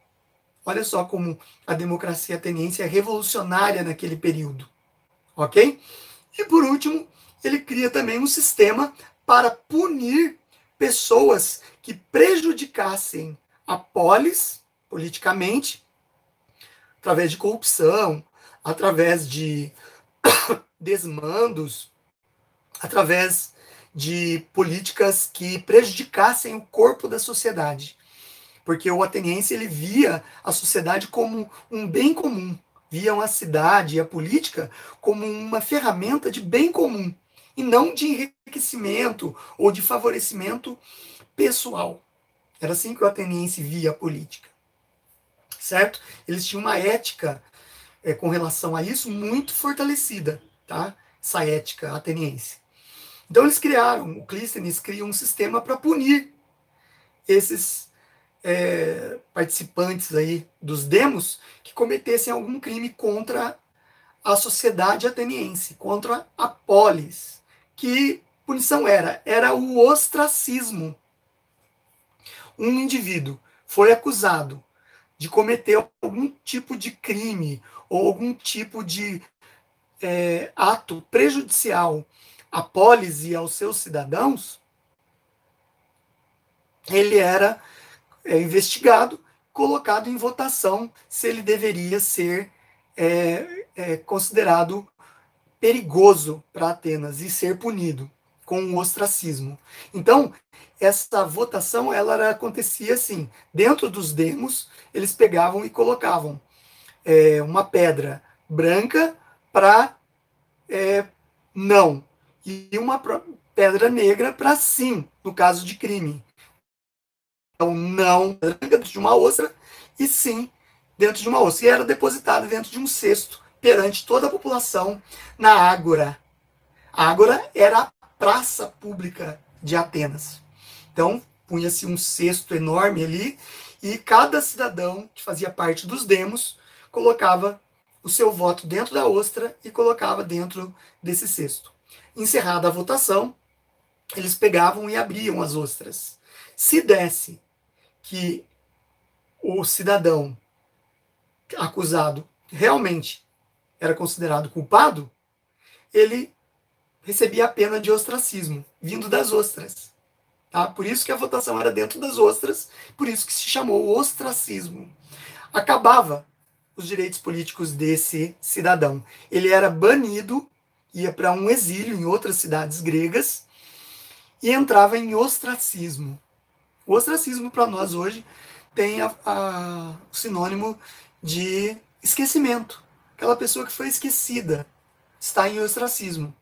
Olha só como a democracia ateniense é revolucionária naquele período. Ok? E por último, ele cria também um sistema para punir pessoas que prejudicassem a polis politicamente, através de corrupção, através de desmandos, através de políticas que prejudicassem o corpo da sociedade. Porque o ateniense ele via a sociedade como um bem comum, via a cidade e a política como uma ferramenta de bem comum e não de enriquecimento ou de favorecimento pessoal. Era assim que o ateniense via a política. Certo? Eles tinham uma ética é, com relação a isso muito fortalecida, tá? Essa ética ateniense. Então eles criaram, o Clístenes cria um sistema para punir esses é, participantes aí dos demos que cometessem algum crime contra a sociedade ateniense, contra a polis, que punição era? Era o ostracismo. Um indivíduo foi acusado de cometer algum tipo de crime ou algum tipo de é, ato prejudicial à polis e aos seus cidadãos, ele era é, investigado, colocado em votação se ele deveria ser é, é considerado perigoso para Atenas e ser punido com o ostracismo. Então, essa votação ela acontecia assim, dentro dos demos, eles pegavam e colocavam é, uma pedra branca para é, não, e uma pedra negra para sim, no caso de crime. Então, não dentro de uma ostra e sim dentro de uma ostra. E era depositada dentro de um cesto perante toda a população na Ágora. A Ágora era a praça pública de Atenas. Então, punha-se um cesto enorme ali e cada cidadão que fazia parte dos demos colocava o seu voto dentro da ostra e colocava dentro desse cesto. Encerrada a votação, eles pegavam e abriam as ostras. Se desse que o cidadão acusado realmente era considerado culpado, ele recebia a pena de ostracismo, vindo das ostras. Tá? Por isso que a votação era dentro das ostras, por isso que se chamou ostracismo. Acabava os direitos políticos desse cidadão. Ele era banido, ia para um exílio em outras cidades gregas e entrava em ostracismo. O ostracismo para nós hoje tem a, a, o sinônimo de esquecimento aquela pessoa que foi esquecida, está em ostracismo.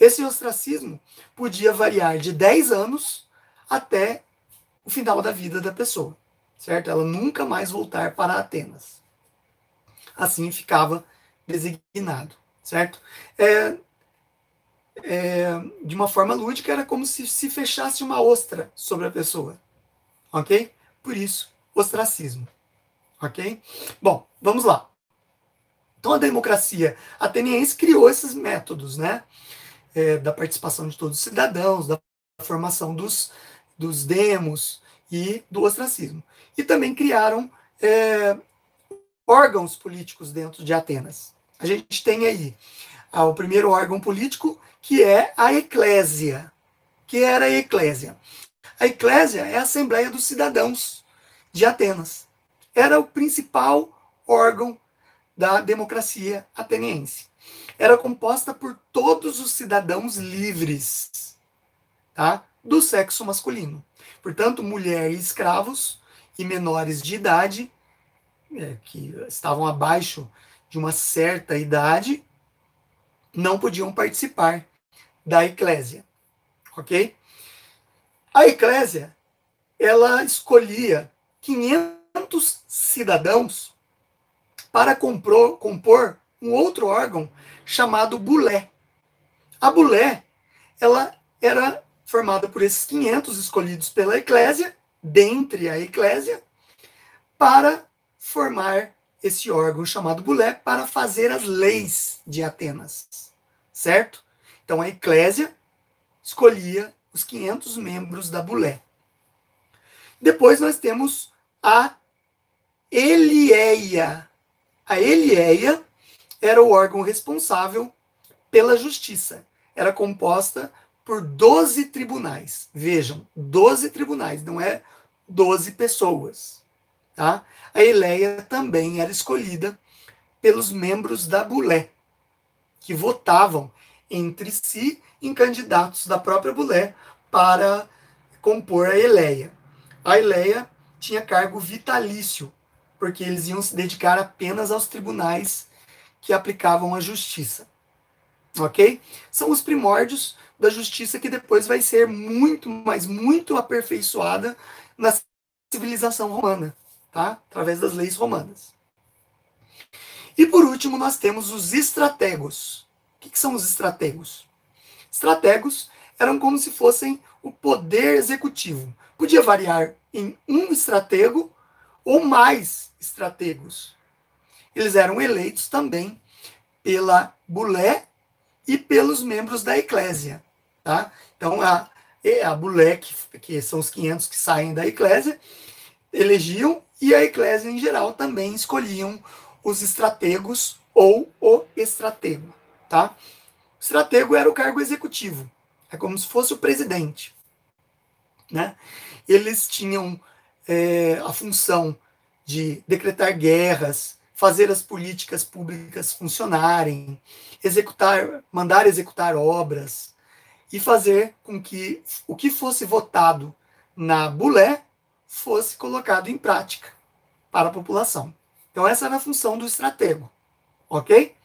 Esse ostracismo podia variar de 10 anos até o final da vida da pessoa, certo? Ela nunca mais voltar para Atenas. Assim ficava designado, certo? É, é, de uma forma lúdica, era como se se fechasse uma ostra sobre a pessoa. Ok? Por isso, ostracismo. Ok? Bom, vamos lá. Então, a democracia ateniense criou esses métodos, né? É, da participação de todos os cidadãos, da formação dos, dos demos e do ostracismo. E também criaram é, órgãos políticos dentro de Atenas. A gente tem aí ah, o primeiro órgão político, que é a eclésia. Que era a eclésia? A eclésia é a Assembleia dos Cidadãos de Atenas. Era o principal órgão da democracia ateniense. Era composta por todos os cidadãos livres, tá? Do sexo masculino. Portanto, mulher e escravos e menores de idade, é, que estavam abaixo de uma certa idade, não podiam participar da eclésia, ok? A eclésia, ela escolhia 500 cidadãos para compor, compor um outro órgão chamado bulé. A bulé, ela era formada por esses 500 escolhidos pela eclésia, dentre a eclésia, para formar esse órgão chamado bulé para fazer as leis de Atenas, certo? Então a eclésia escolhia os 500 membros da bulé. Depois nós temos a Elieia. A Elieia era o órgão responsável pela justiça. Era composta por 12 tribunais. Vejam, 12 tribunais, não é 12 pessoas. Tá? A Eleia também era escolhida pelos membros da Bulé, que votavam entre si em candidatos da própria Bulé para compor a Eleia. A Eleia tinha cargo vitalício, porque eles iam se dedicar apenas aos tribunais que aplicavam a justiça. Ok? São os primórdios da justiça que depois vai ser muito, mas muito aperfeiçoada na civilização romana, tá? Através das leis romanas. E por último, nós temos os estrategos. O que, que são os estrategos? Estrategos eram como se fossem o poder executivo. Podia variar em um estratego ou mais estrategos. Eles eram eleitos também pela Bulé e pelos membros da Eclésia. Tá? Então, a, a Bulé, que, que são os 500 que saem da Eclésia, elegiam e a Eclésia em geral também escolhiam os estrategos ou o estratego. Tá? O estratego era o cargo executivo, é como se fosse o presidente. Né? Eles tinham é, a função de decretar guerras, fazer as políticas públicas funcionarem, executar, mandar executar obras e fazer com que o que fosse votado na bulé fosse colocado em prática para a população. Então essa era a função do estratego, ok?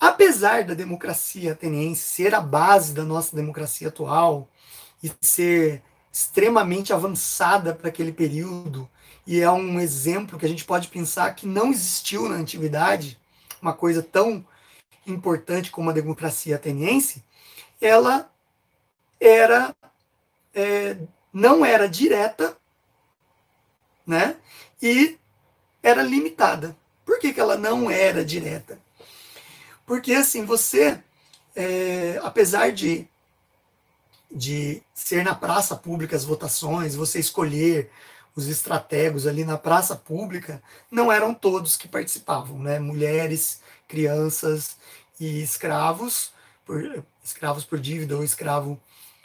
Apesar da democracia ateniense ser a base da nossa democracia atual e ser extremamente avançada para aquele período, e é um exemplo que a gente pode pensar que não existiu na antiguidade, uma coisa tão importante como a democracia ateniense, ela era é, não era direta, né? E era limitada. Por que, que ela não era direta? Porque assim, você, é, apesar de, de ser na praça pública as votações, você escolher os estrategos ali na praça pública, não eram todos que participavam, né? Mulheres, crianças e escravos, por, escravos por dívida ou escravo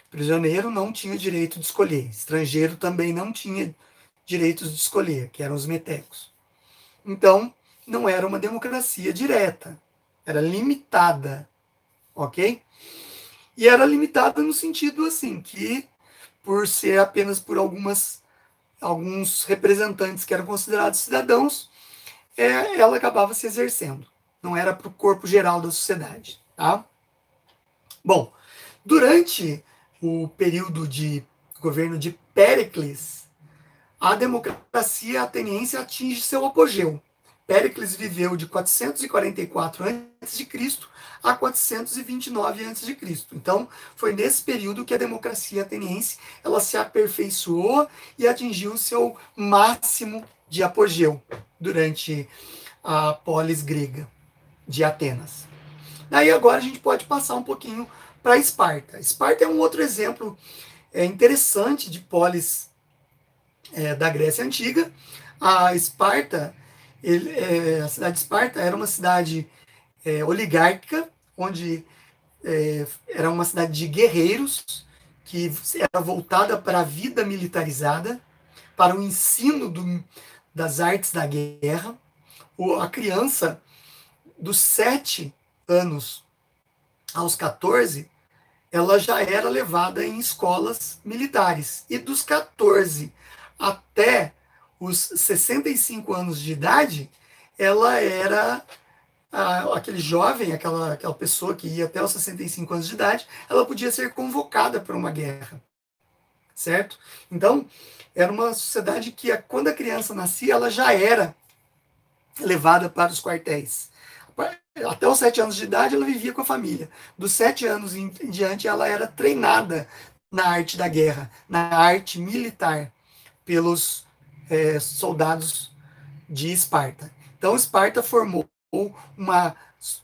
prisioneiro, não tinham direito de escolher. Estrangeiro também não tinha direitos de escolher, que eram os metecos. Então, não era uma democracia direta, era limitada, ok? E era limitada no sentido assim, que por ser apenas por algumas alguns representantes que eram considerados cidadãos, é, ela acabava se exercendo. Não era para o corpo geral da sociedade. Tá? Bom, durante o período de governo de Péricles, a democracia ateniense atinge seu apogeu. Péricles viveu de 444 a.C. a 429 a.C. Então, foi nesse período que a democracia ateniense ela se aperfeiçoou e atingiu seu máximo de apogeu durante a polis grega de Atenas. Daí agora a gente pode passar um pouquinho para Esparta. Esparta é um outro exemplo é, interessante de polis é, da Grécia Antiga. A Esparta, ele, é, a cidade de Esparta era uma cidade é, oligárquica, onde é, era uma cidade de guerreiros, que era voltada para a vida militarizada, para o ensino do, das artes da guerra. O, a criança, dos sete anos aos 14, ela já era levada em escolas militares. E dos 14 até os 65 anos de idade, ela era aquele jovem, aquela, aquela pessoa que ia até os 65 anos de idade, ela podia ser convocada para uma guerra. Certo? Então, era uma sociedade que, quando a criança nascia, ela já era levada para os quartéis. Até os sete anos de idade, ela vivia com a família. Dos sete anos em diante, ela era treinada na arte da guerra, na arte militar, pelos é, soldados de Esparta. Então, Esparta formou uma,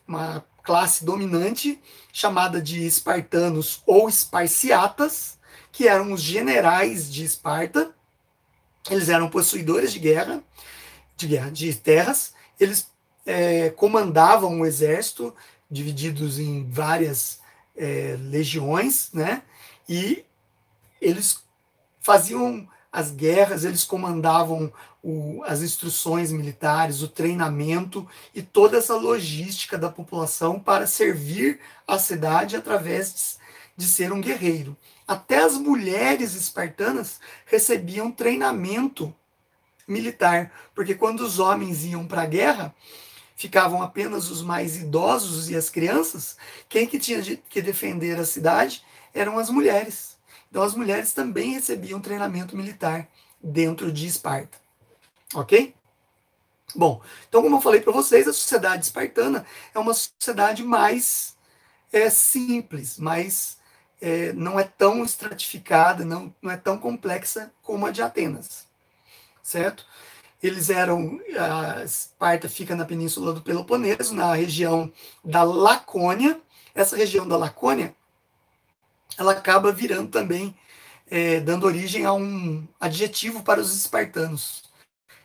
uma classe dominante chamada de espartanos ou esparciatas, que eram os generais de Esparta. Eles eram possuidores de guerra, de guerra, de terras. Eles é, comandavam o exército, divididos em várias é, legiões, né? E eles faziam as guerras, eles comandavam o, as instruções militares, o treinamento e toda essa logística da população para servir a cidade através de, de ser um guerreiro. Até as mulheres espartanas recebiam treinamento militar, porque quando os homens iam para a guerra, ficavam apenas os mais idosos e as crianças, quem que tinha que defender a cidade eram as mulheres. Então as mulheres também recebiam treinamento militar dentro de Esparta. Ok? Bom, então como eu falei para vocês, a sociedade espartana é uma sociedade mais é, simples, mais é, não é tão estratificada, não, não é tão complexa como a de Atenas, certo? Eles eram, a Esparta fica na península do Peloponeso, na região da Lacônia. Essa região da Lacônia, ela acaba virando também, é, dando origem a um adjetivo para os espartanos.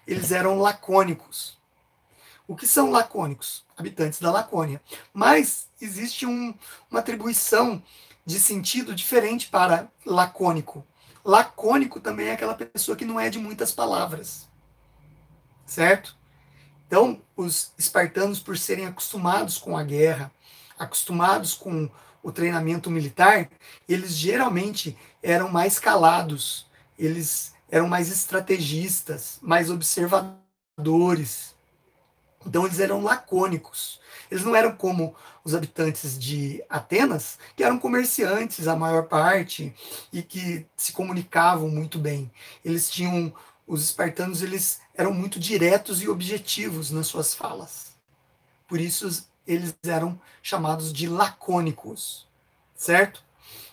Eles eram lacônicos. O que são lacônicos? Habitantes da Lacônia. Mas existe um, uma atribuição de sentido diferente para lacônico. Lacônico também é aquela pessoa que não é de muitas palavras certo? Então, os espartanos, por serem acostumados com a guerra, acostumados com o treinamento militar, eles geralmente eram mais calados, eles eram mais estrategistas, mais observadores. Então, eles eram lacônicos. Eles não eram como os habitantes de Atenas, que eram comerciantes, a maior parte, e que se comunicavam muito bem. Eles tinham os espartanos eles eram muito diretos e objetivos nas suas falas. Por isso eles eram chamados de lacônicos, certo?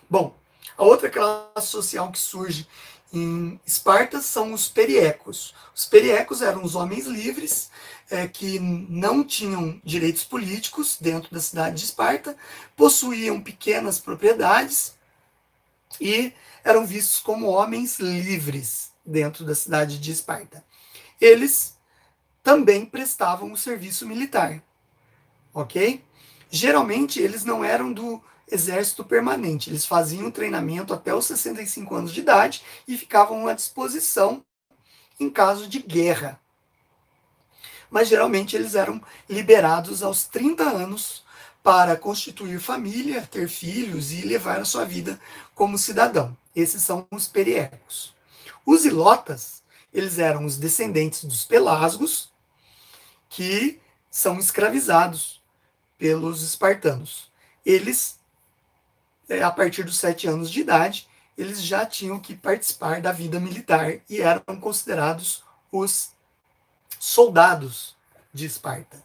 Bom, a outra classe social que surge em Esparta são os periecos. Os periecos eram os homens livres é, que não tinham direitos políticos dentro da cidade de Esparta, possuíam pequenas propriedades e eram vistos como homens livres dentro da cidade de Esparta. Eles também prestavam o serviço militar, ok? Geralmente eles não eram do exército permanente, eles faziam treinamento até os 65 anos de idade e ficavam à disposição em caso de guerra. Mas geralmente eles eram liberados aos 30 anos para constituir família, ter filhos e levar a sua vida como cidadão. Esses são os periecos. Os ilotas, eles eram os descendentes dos pelasgos, que são escravizados pelos espartanos. Eles, é, a partir dos sete anos de idade, eles já tinham que participar da vida militar e eram considerados os soldados de Esparta,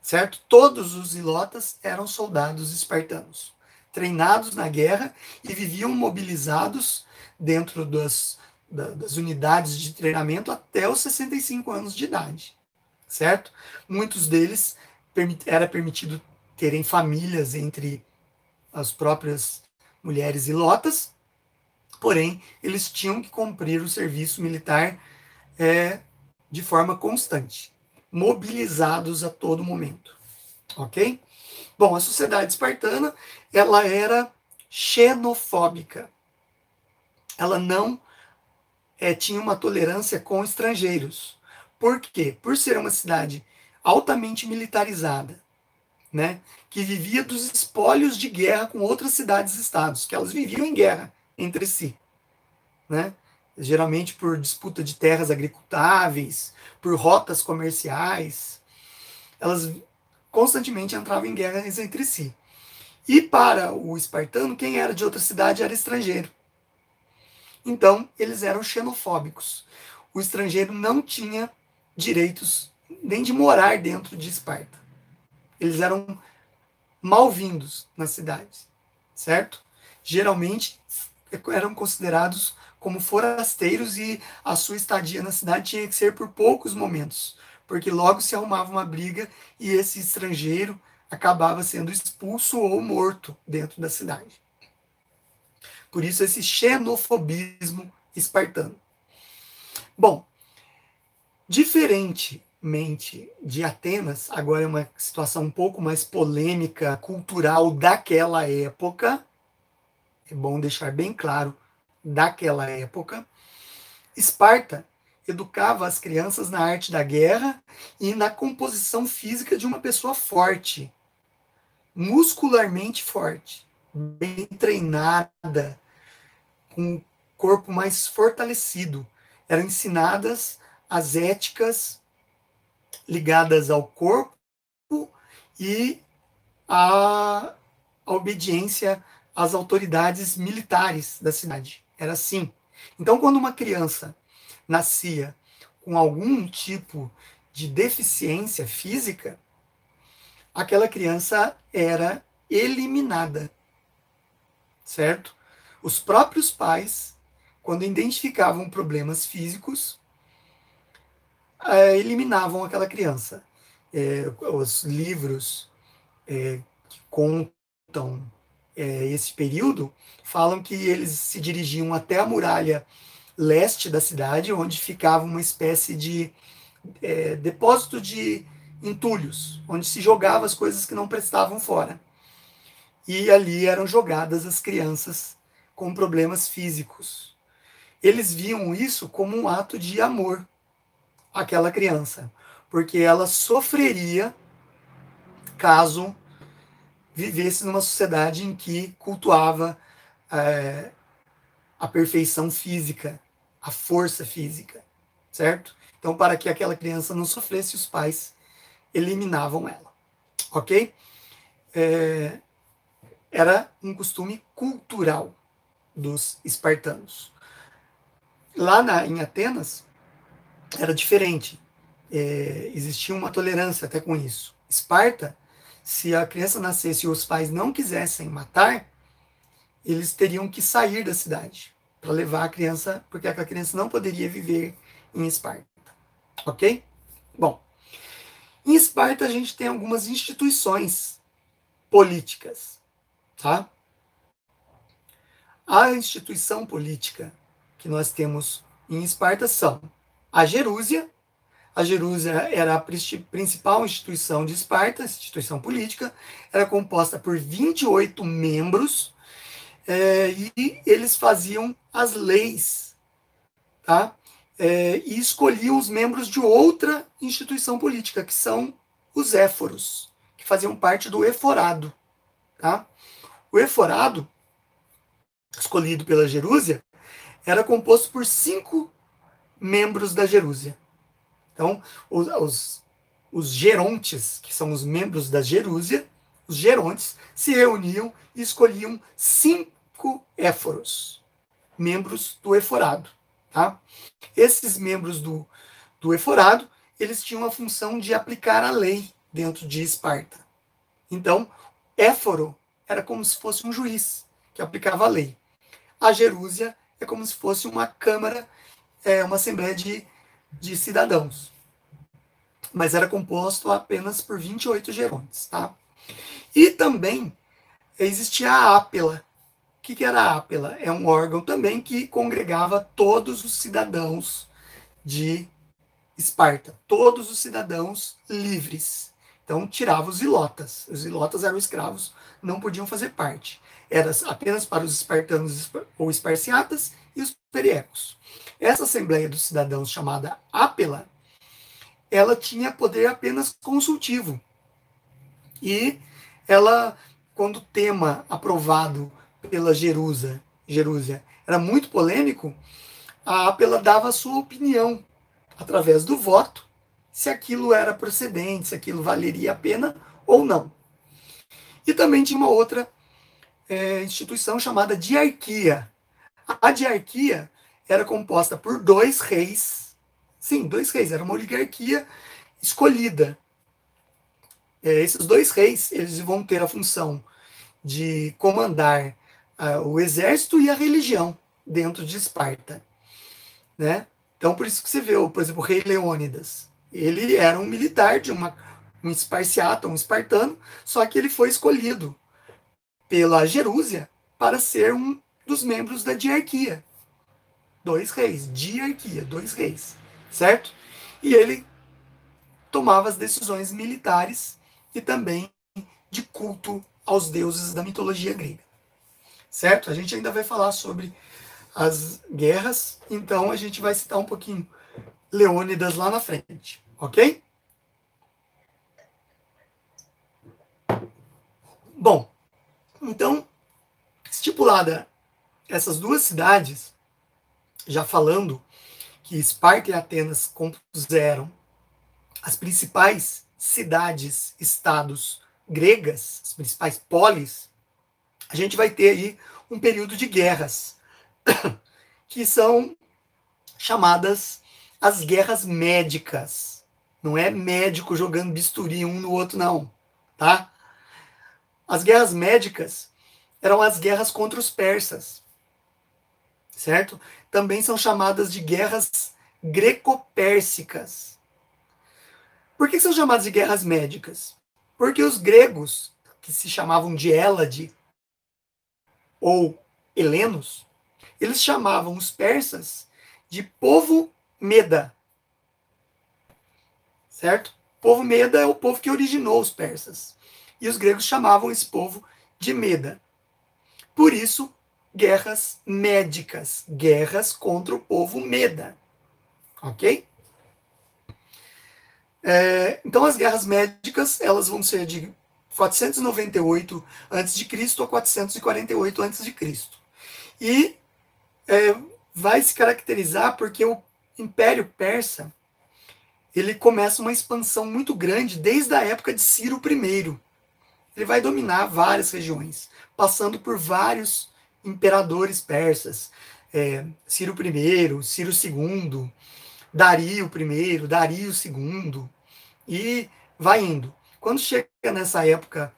certo? Todos os ilotas eram soldados espartanos, treinados na guerra e viviam mobilizados dentro das, das unidades de treinamento até os 65 anos de idade, certo? Muitos deles era permitido terem famílias entre as próprias mulheres ilotas, porém eles tinham que cumprir o serviço militar é, de forma constante, mobilizados a todo momento, ok? Bom, a sociedade espartana ela era xenofóbica, ela não é, tinha uma tolerância com estrangeiros. Por quê? Por ser uma cidade altamente militarizada, né, que vivia dos espólios de guerra com outras cidades-estados, que elas viviam em guerra entre si, né? geralmente por disputa de terras agricultáveis, por rotas comerciais. Elas constantemente entravam em guerras entre si. E para o espartano, quem era de outra cidade era estrangeiro. Então, eles eram xenofóbicos. O estrangeiro não tinha direitos nem de morar dentro de Esparta. Eles eram mal-vindos nas cidades, certo? Geralmente eram considerados como forasteiros e a sua estadia na cidade tinha que ser por poucos momentos, porque logo se arrumava uma briga e esse estrangeiro acabava sendo expulso ou morto dentro da cidade. Por isso esse xenofobismo espartano. Bom, diferentemente de Atenas, agora é uma situação um pouco mais polêmica, cultural daquela época, é bom deixar bem claro, daquela época, Esparta educava as crianças na arte da guerra e na composição física de uma pessoa forte, muscularmente forte, bem treinada, com um corpo mais fortalecido. Eram ensinadas as éticas ligadas ao corpo e à obediência às autoridades militares da cidade. Era assim. Então, quando uma criança nascia com algum tipo de deficiência física, aquela criança era eliminada. Certo? Os próprios pais, quando identificavam problemas físicos, eh, eliminavam aquela criança. É, os livros é, que contam é, esse período falam que eles se dirigiam até a muralha leste da cidade, onde ficava uma espécie de é, depósito de entulhos, onde se jogava as coisas que não prestavam fora. E ali eram jogadas as crianças com problemas físicos. Eles viam isso como um ato de amor àquela criança, porque ela sofreria caso vivesse numa sociedade em que cultuava é, a perfeição física, a força física, certo? Então, para que aquela criança não sofresse, os pais eliminavam ela, ok? É, era um costume cultural dos espartanos. Lá na, em Atenas, era diferente. É, existia uma tolerância até com isso. Esparta, se a criança nascesse e os pais não quisessem matar, eles teriam que sair da cidade para levar a criança, porque aquela criança não poderia viver em Esparta. Ok? Bom, em Esparta a gente tem algumas instituições políticas, tá? A instituição política que nós temos em Esparta são a Jerúsia. A Jerúsia era a principal instituição de Esparta, instituição política, era composta por 28 membros é, e eles faziam as leis, tá? É, e escolhiam os membros de outra instituição política, que são os éforos, que faziam parte do eforado, tá? O eforado escolhido pela Jerúsia, era composto por cinco membros da Jerúsia. Então, os, os, os gerontes, que são os membros da Jerúsia, os gerontes, se reuniam e escolhiam cinco éforos, membros do eforado. Tá? Esses membros do, do eforado, eles tinham a função de aplicar a lei dentro de Esparta. Então, Éforo era como se fosse um juiz que aplicava a lei. A Jerúsia é como se fosse uma câmara, é, uma assembleia de, de cidadãos. Mas era composto apenas por 28 gerontes, tá? E também existia a Ápela. O que, que era a Ápela? É um órgão também que congregava todos os cidadãos de Esparta, todos os cidadãos livres. Então tirava os ilotas. Os ilotas eram escravos, não podiam fazer parte. Era apenas para os espartanos ou esparciatas periecos. Essa Assembleia dos Cidadãos, chamada Ápela, ela tinha poder apenas consultivo. E ela, quando o tema aprovado pela Jerusa, Jerusa era muito polêmico, a Ápela dava a sua opinião através do voto, se aquilo era procedente, se aquilo valeria a pena ou não. E também tinha uma outra é, instituição chamada diarquia. A diarquia era composta por dois reis, sim, dois reis, era uma oligarquia escolhida. É, esses dois reis, eles vão ter a função de comandar uh, o exército e a religião dentro de Esparta, né? Então, por isso que você vê, por exemplo, o rei Leônidas. Ele era um militar de uma, um esparciata, um espartano, só que ele foi escolhido pela Jerúsia para ser um dos membros da diarquia. Dois reis, diarquia, dois reis, certo? E ele tomava as decisões militares e também de culto aos deuses da mitologia grega. Certo? A gente ainda vai falar sobre as guerras, então a gente vai citar um pouquinho Leônidas lá na frente, ok? Bom, então, estipulada essas duas cidades, já falando que Esparta e Atenas compuseram as principais cidades, estados gregas, as principais polis, a gente vai ter aí um período de guerras que são chamadas as guerras médicas. Não é médico jogando bisturi um no outro, não. Tá? As guerras médicas eram as guerras contra os persas. Certo? Também são chamadas de guerras greco-pérsicas. Por que são chamadas de guerras médicas? Porque os gregos, que se chamavam de Hélade ou helenos, eles chamavam os persas de povo Meda. Certo? O povo Meda é o povo que originou os persas. E os gregos chamavam esse povo de Meda. Por isso, guerras médicas, guerras contra o povo Meda. Ok? É, então, as guerras médicas elas vão ser de 498 a.C. a 448 a.C. E é, vai se caracterizar porque o Império Persa ele começa uma expansão muito grande desde a época de Ciro I. Ele vai dominar várias regiões, passando por vários imperadores persas. É, Ciro I, Ciro II, Dario I, Dario II, e vai indo. Quando chega nessa época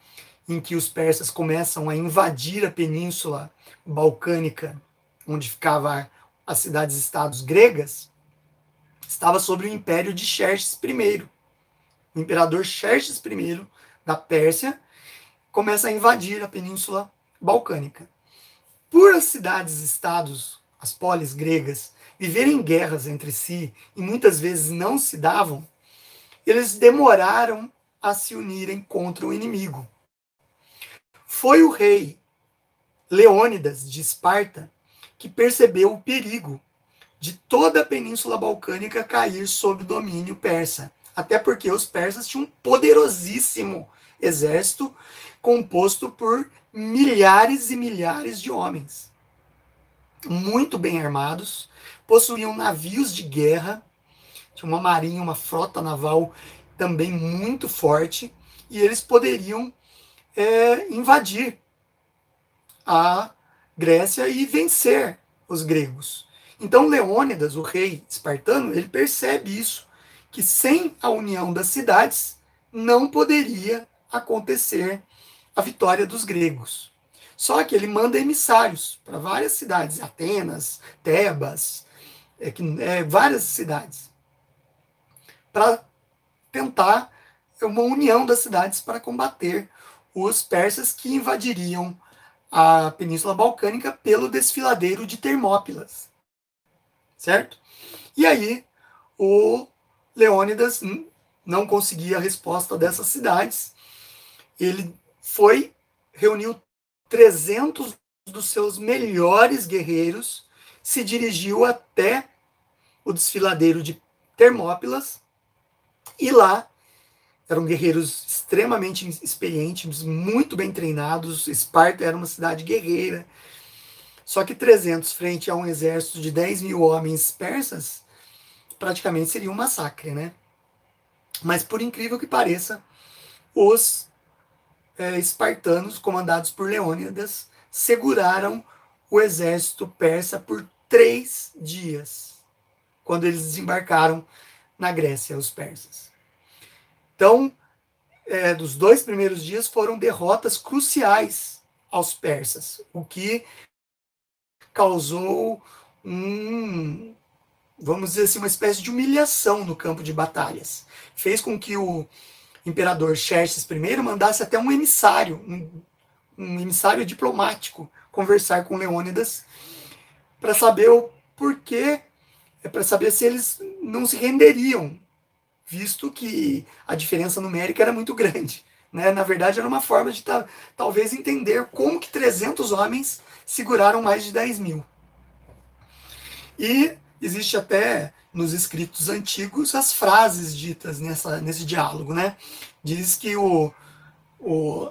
em que os persas começam a invadir a península balcânica onde ficava as cidades-estados gregas, estava sob o império de Xerxes I. O imperador Xerxes I da Pérsia começa a invadir a península balcânica. Por as cidades-estados, as polis gregas, viverem guerras entre si e muitas vezes não se davam, eles demoraram a se unirem contra o inimigo. Foi o rei Leônidas de Esparta que percebeu o perigo de toda a Península Balcânica cair sob domínio persa. Até porque os persas tinham um poderosíssimo exército composto por milhares e milhares de homens, muito bem armados, possuíam navios de guerra, tinha uma marinha, uma frota naval também muito forte, e eles poderiam é, invadir a Grécia e vencer os gregos. Então Leônidas, o rei espartano, ele percebe isso que sem a união das cidades não poderia acontecer a vitória dos gregos. Só que ele manda emissários para várias cidades, Atenas, Tebas, é, é, várias cidades, para tentar uma união das cidades para combater os persas que invadiriam a Península Balcânica pelo desfiladeiro de Termópilas. Certo? E aí, o Leônidas não conseguia a resposta dessas cidades. Ele foi, reuniu 300 dos seus melhores guerreiros, se dirigiu até o desfiladeiro de Termópilas e lá eram guerreiros extremamente experientes, muito bem treinados. Esparta era uma cidade guerreira. Só que 300 frente a um exército de 10 mil homens persas, praticamente seria um massacre, né? Mas por incrível que pareça, os é, espartanos, comandados por Leônidas, seguraram o exército persa por três dias, quando eles desembarcaram na Grécia, os persas. Então, é, dos dois primeiros dias foram derrotas cruciais aos persas, o que causou um, vamos dizer assim, uma espécie de humilhação no campo de batalhas. Fez com que o imperador Xerxes I mandasse até um emissário, um, um emissário diplomático, conversar com Leônidas para saber o porquê, é para saber se eles não se renderiam visto que a diferença numérica era muito grande. Né? Na verdade, era uma forma de talvez entender como que 300 homens seguraram mais de 10 mil. E existe até nos escritos antigos as frases ditas nessa, nesse diálogo. Né? Diz que o, o,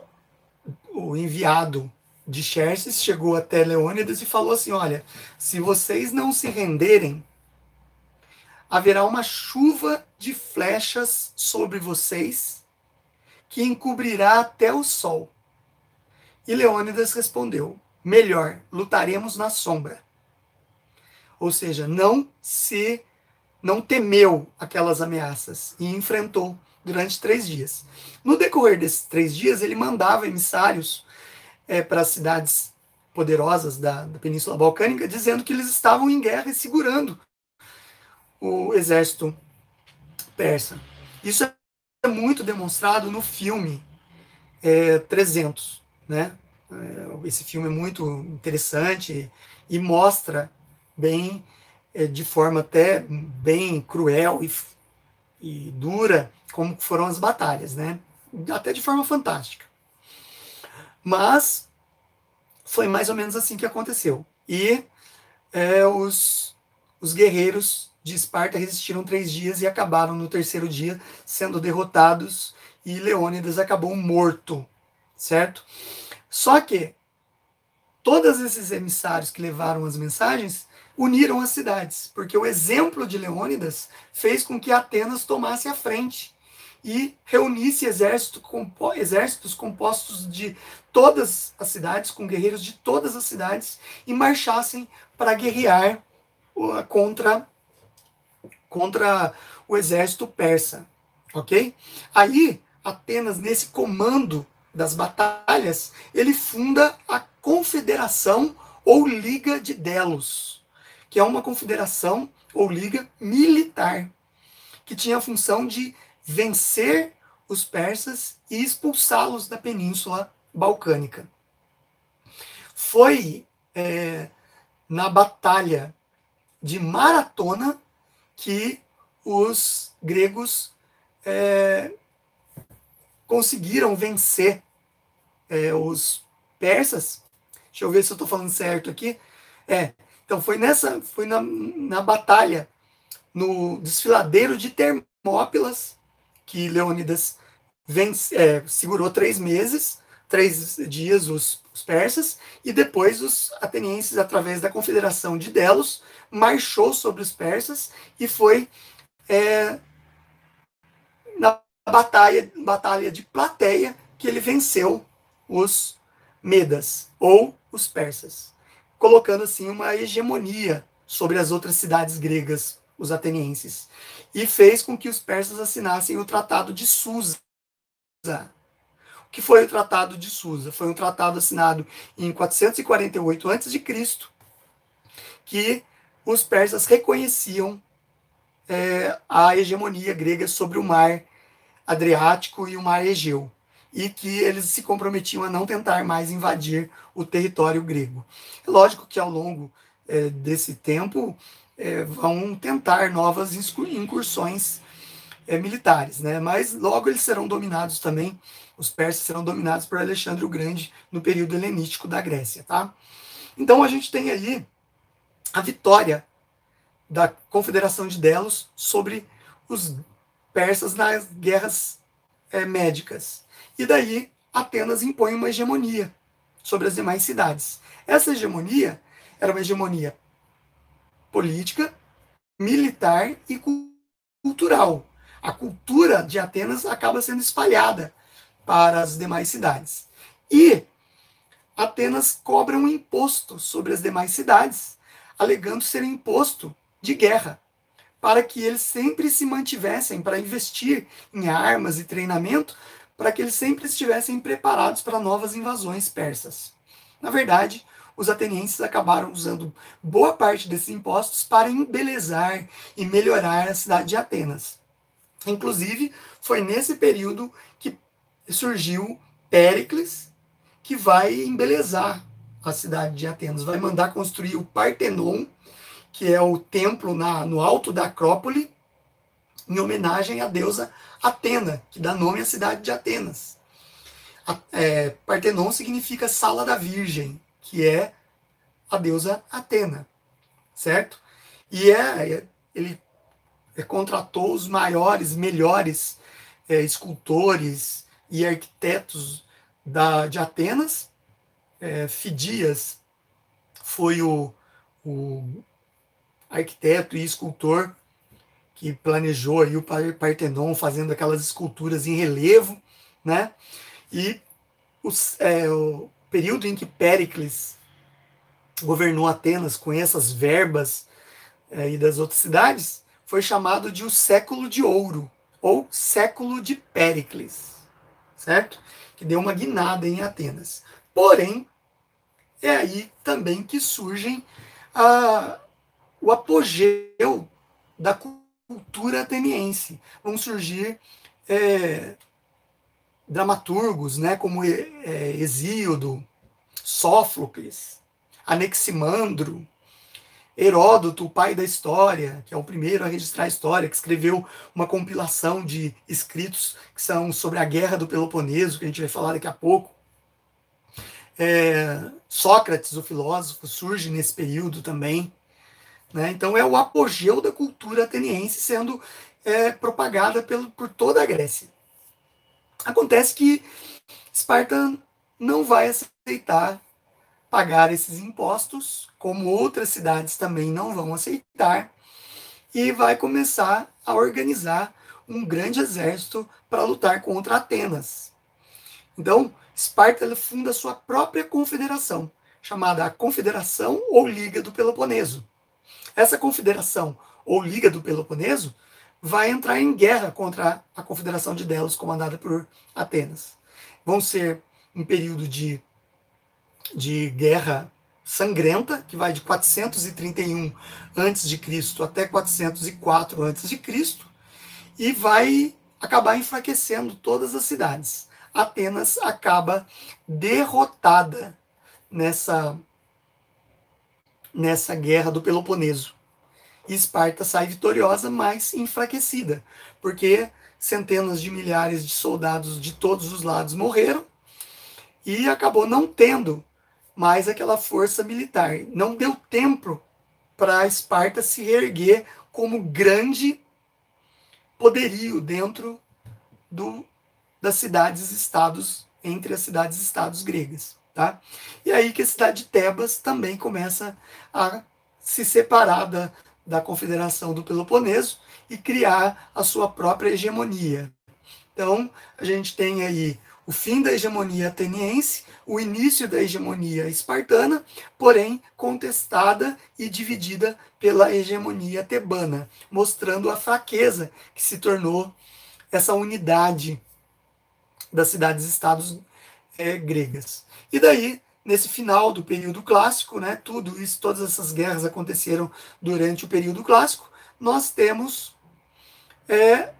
o enviado de Xerxes chegou até Leônidas e falou assim: Olha, se vocês não se renderem, haverá uma chuva de flechas sobre vocês que encobrirá até o sol. E Leônidas respondeu: Melhor, lutaremos na sombra. Ou seja, não se não temeu aquelas ameaças e enfrentou durante três dias. No decorrer desses três dias, ele mandava emissários é, para as cidades poderosas da, da Península Balcânica, dizendo que eles estavam em guerra e segurando o exército persa. Isso é muito demonstrado no filme é, 300, né? É, esse filme é muito interessante e mostra bem, de forma até bem cruel e, e dura, como foram as batalhas, né? Até de forma fantástica. Mas foi mais ou menos assim que aconteceu. E é, os, os guerreiros de Esparta resistiram três dias e acabaram no terceiro dia sendo derrotados e Leônidas acabou morto, certo? Só que todos esses emissários que levaram as mensagens uniram as cidades, porque o exemplo de Leônidas fez com que Atenas tomasse a frente e reunisse exército, compo exércitos compostos de todas as cidades, com guerreiros de todas as cidades, e marchassem para guerrear contra contra o exército persa, ok? Aí, apenas nesse comando das batalhas, ele funda a Confederação ou Liga de Delos, que é uma confederação ou liga militar, que tinha a função de vencer os persas e expulsá-los da Península Balcânica. Foi é, na Batalha de Maratona que os gregos é, conseguiram vencer é, os persas. Deixa eu ver se eu estou falando certo aqui. É, então foi nessa, foi na, na batalha no desfiladeiro de Termópilas que Leônidas vence, é, segurou três meses, três dias os, os, persas e depois os atenienses através da confederação de Delos marchou sobre os persas e foi é, na batalha, batalha de Plateia que ele venceu os Medas ou os persas, colocando assim uma hegemonia sobre as outras cidades gregas os atenienses e fez com que os persas assinassem o Tratado de Susa. O que foi o Tratado de Susa? Foi um tratado assinado em 448 a.C., que os persas reconheciam é, a hegemonia grega sobre o mar Adriático e o mar Egeu, e que eles se comprometiam a não tentar mais invadir o território grego. É lógico que ao longo é, desse tempo é, vão tentar novas incursões é, militares, né? mas logo eles serão dominados também, os persas serão dominados por Alexandre o Grande no período helenístico da Grécia. Tá? Então a gente tem aí a vitória da Confederação de Delos sobre os persas nas guerras é, médicas. E daí Atenas impõe uma hegemonia sobre as demais cidades. Essa hegemonia era uma hegemonia política, militar e cultural. A cultura de Atenas acaba sendo espalhada para as demais cidades. E Atenas cobra um imposto sobre as demais cidades, alegando ser um imposto de guerra, para que eles sempre se mantivessem para investir em armas e treinamento, para que eles sempre estivessem preparados para novas invasões persas. Na verdade, os atenienses acabaram usando boa parte desses impostos para embelezar e melhorar a cidade de Atenas. Inclusive, foi nesse período que surgiu Péricles, que vai embelezar a cidade de Atenas, vai mandar construir o Partenon, que é o templo na, no alto da Acrópole, em homenagem à deusa Atena, que dá nome à cidade de Atenas. A, é, Partenon significa sala da Virgem, que é a deusa Atena, certo? E é, é ele é, contratou os maiores, melhores é, escultores e arquitetos da, de Atenas. É, Fidias foi o, o arquiteto e escultor que planejou aí o Partenon, fazendo aquelas esculturas em relevo, né? E os, é, o, período em que Péricles governou Atenas com essas verbas é, e das outras cidades, foi chamado de o século de ouro, ou século de Péricles, certo? Que deu uma guinada em Atenas. Porém, é aí também que surgem a, o apogeu da cultura ateniense. Vão surgir é, dramaturgos, né, como é, Hesíodo, Sófocles, Aneximandro, Heródoto, o pai da história, que é o primeiro a registrar a história, que escreveu uma compilação de escritos que são sobre a guerra do Peloponeso, que a gente vai falar daqui a pouco. É, Sócrates, o filósofo, surge nesse período também. Né? Então é o apogeu da cultura ateniense sendo é, propagada pelo, por toda a Grécia. Acontece que Esparta não vai aceitar pagar esses impostos, como outras cidades também não vão aceitar, e vai começar a organizar um grande exército para lutar contra Atenas. Então, Esparta funda sua própria confederação, chamada Confederação ou Liga do Peloponeso. Essa confederação ou Liga do Peloponeso vai entrar em guerra contra a Confederação de Delos, comandada por Atenas. Vão ser um período de, de guerra sangrenta, que vai de 431 a.C. até 404 a.C., e vai acabar enfraquecendo todas as cidades. Atenas acaba derrotada nessa, nessa guerra do Peloponeso e Esparta sai vitoriosa, mas enfraquecida, porque centenas de milhares de soldados de todos os lados morreram e acabou não tendo mais aquela força militar. Não deu tempo para Esparta se reerguer como grande poderio dentro do, das cidades-estados, entre as cidades-estados gregas. Tá? E aí que a cidade de Tebas também começa a se separar da, da Confederação do Peloponeso e criar a sua própria hegemonia. Então, a gente tem aí o fim da hegemonia ateniense, o início da hegemonia espartana, porém contestada e dividida pela hegemonia tebana, mostrando a fraqueza que se tornou essa unidade das cidades-estados é, gregas. E daí, nesse final do período clássico, né, tudo isso, todas essas guerras aconteceram durante o período clássico, nós temos é,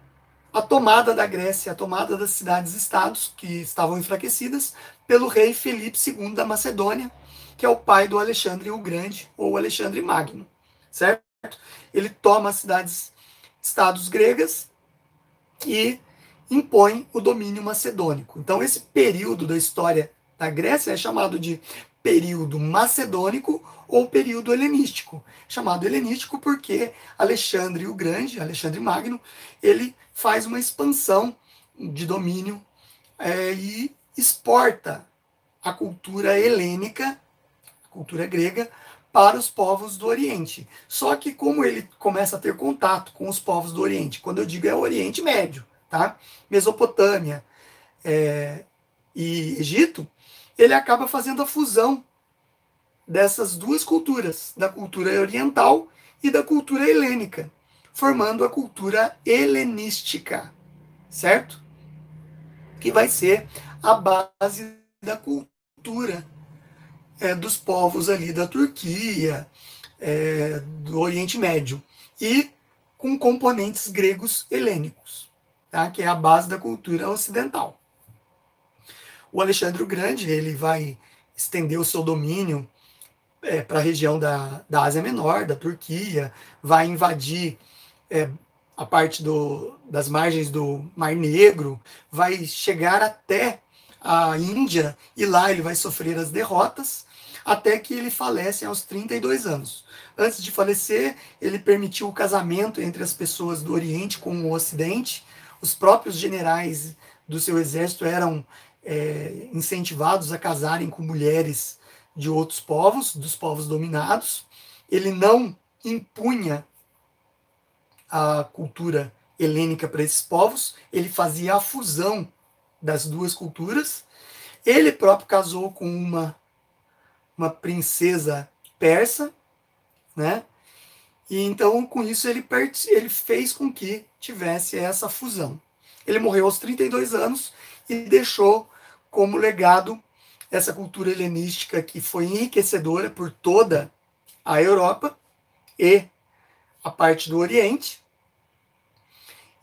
a tomada da Grécia, a tomada das cidades-estados que estavam enfraquecidas pelo rei Felipe II da Macedônia, que é o pai do Alexandre o Grande ou Alexandre Magno, certo? Ele toma as cidades-estados gregas e impõe o domínio macedônico. Então esse período da história da Grécia é chamado de período macedônico ou período helenístico. Chamado helenístico porque Alexandre o Grande, Alexandre Magno, ele faz uma expansão de domínio é, e exporta a cultura helênica, a cultura grega, para os povos do Oriente. Só que como ele começa a ter contato com os povos do Oriente, quando eu digo é Oriente Médio, tá? Mesopotâmia é, e Egito, ele acaba fazendo a fusão dessas duas culturas, da cultura oriental e da cultura helênica, formando a cultura helenística, certo? Que vai ser a base da cultura é, dos povos ali da Turquia, é, do Oriente Médio, e com componentes gregos helênicos, tá? que é a base da cultura ocidental. O Alexandre o Grande ele vai estender o seu domínio é, para a região da, da Ásia Menor, da Turquia, vai invadir é, a parte do, das margens do Mar Negro, vai chegar até a Índia e lá ele vai sofrer as derrotas, até que ele falece aos 32 anos. Antes de falecer, ele permitiu o casamento entre as pessoas do Oriente com o Ocidente. Os próprios generais do seu exército eram é, incentivados a casarem com mulheres de outros povos, dos povos dominados. Ele não impunha a cultura helênica para esses povos, ele fazia a fusão das duas culturas. Ele próprio casou com uma, uma princesa persa, né? E então, com isso, ele, ele fez com que tivesse essa fusão. Ele morreu aos 32 anos e deixou como legado essa cultura helenística que foi enriquecedora por toda a Europa e a parte do Oriente,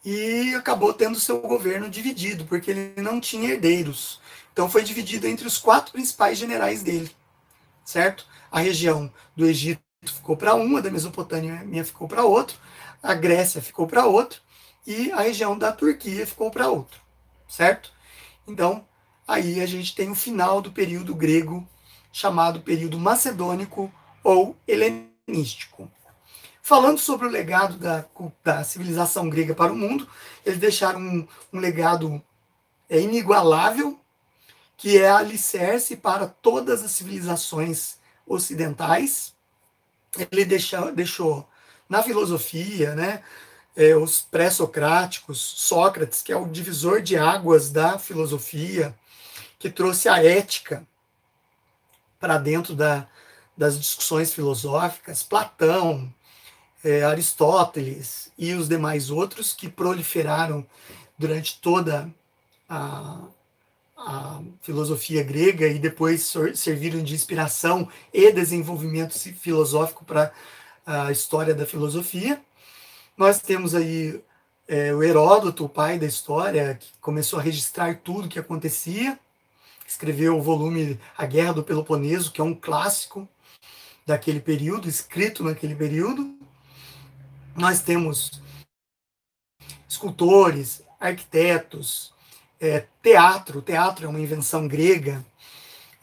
e acabou tendo seu governo dividido, porque ele não tinha herdeiros. Então foi dividido entre os quatro principais generais dele, certo? A região do Egito ficou para uma, da Mesopotâmia ficou para outro, a Grécia ficou para outro, e a região da Turquia ficou para outro, certo? Então, aí a gente tem o final do período grego, chamado período macedônico ou helenístico. Falando sobre o legado da, da civilização grega para o mundo, eles deixaram um, um legado é, inigualável, que é alicerce para todas as civilizações ocidentais. Ele deixou, deixou na filosofia, né, é, os pré-socráticos, Sócrates, que é o divisor de águas da filosofia, que trouxe a ética para dentro da, das discussões filosóficas, Platão, é, Aristóteles e os demais outros que proliferaram durante toda a, a filosofia grega e depois serviram de inspiração e desenvolvimento filosófico para a história da filosofia. Nós temos aí é, o Heródoto, o pai da história, que começou a registrar tudo o que acontecia escreveu o volume A Guerra do Peloponeso, que é um clássico daquele período, escrito naquele período. Nós temos escultores, arquitetos, é, teatro. Teatro é uma invenção grega.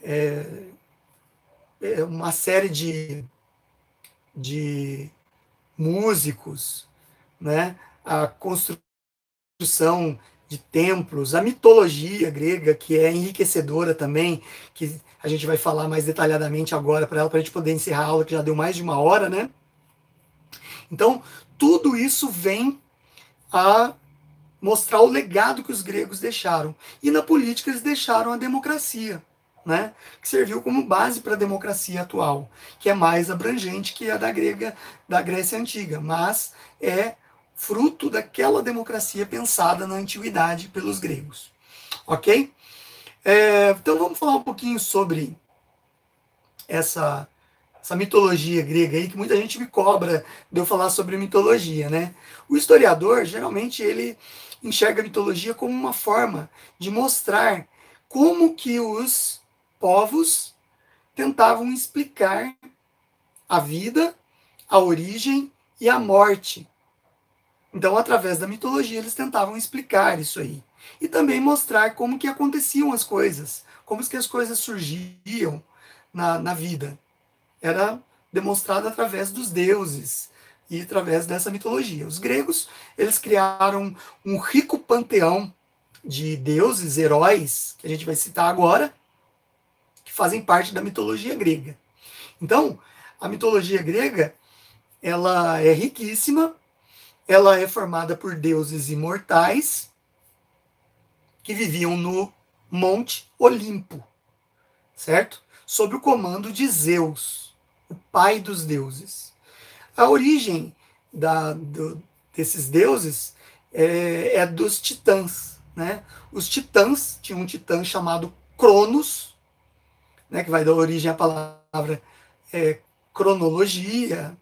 É, é uma série de, de músicos, né? a construção de templos, a mitologia grega, que é enriquecedora também, que a gente vai falar mais detalhadamente agora para ela, para a gente poder encerrar a aula, que já deu mais de uma hora, né? Então, tudo isso vem a mostrar o legado que os gregos deixaram. E na política eles deixaram a democracia, né? que serviu como base para a democracia atual, que é mais abrangente que a da grega, da Grécia antiga, mas é fruto daquela democracia pensada na antiguidade pelos gregos. Ok? É, então vamos falar um pouquinho sobre essa essa mitologia grega aí, que muita gente me cobra de eu falar sobre mitologia, né? O historiador, geralmente, ele enxerga a mitologia como uma forma de mostrar como que os povos tentavam explicar a vida, a origem e a morte. Então, através da mitologia, eles tentavam explicar isso aí. E também mostrar como que aconteciam as coisas, como que as coisas surgiam na, na vida era demonstrado através dos deuses e através dessa mitologia. Os gregos, eles criaram um rico panteão de deuses, heróis, que a gente vai citar agora, que fazem parte da mitologia grega. Então, a mitologia grega, ela é riquíssima, ela é formada por deuses imortais que viviam no Monte Olimpo, certo? Sob o comando de Zeus o pai dos deuses. A origem da, do, desses deuses é, é, dos titãs. Né? Os titãs, tinha um titã chamado Cronos, né, que vai dar origem à palavra é, cronologia,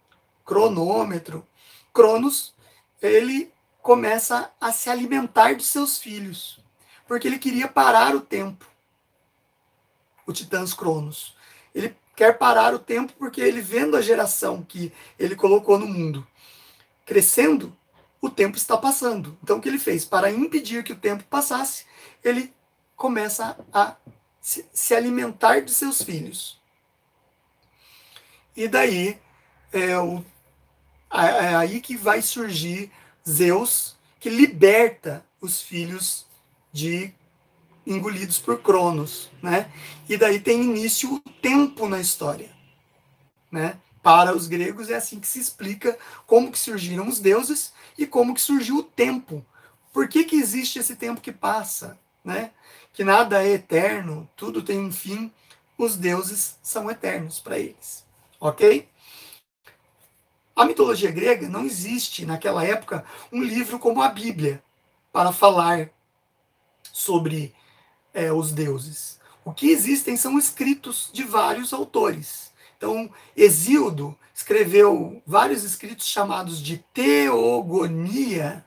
cronômetro. Cronos, ele começa a se alimentar dos seus filhos, porque ele queria parar o tempo. O Titãs Cronos. Ele quer parar o tempo porque ele vendo a geração que ele colocou no mundo crescendo, o tempo está passando. Então o que ele fez? Para impedir que o tempo passasse, ele começa a se, se alimentar de seus filhos. E daí é, o, é aí que vai surgir Zeus, que liberta os filhos de engolidos por Cronos, né? E daí tem início o tempo na história, né? Para os gregos é assim que se explica como que surgiram os deuses e como que surgiu o tempo. Por que, que existe esse tempo que passa, né? Que nada é eterno, tudo tem um fim. Os deuses são eternos para eles, ok? A mitologia grega não existe naquela época um livro como a Bíblia para falar sobre é, os deuses. O que existem são escritos de vários autores. Então, Exíodo escreveu vários escritos chamados de Teogonia.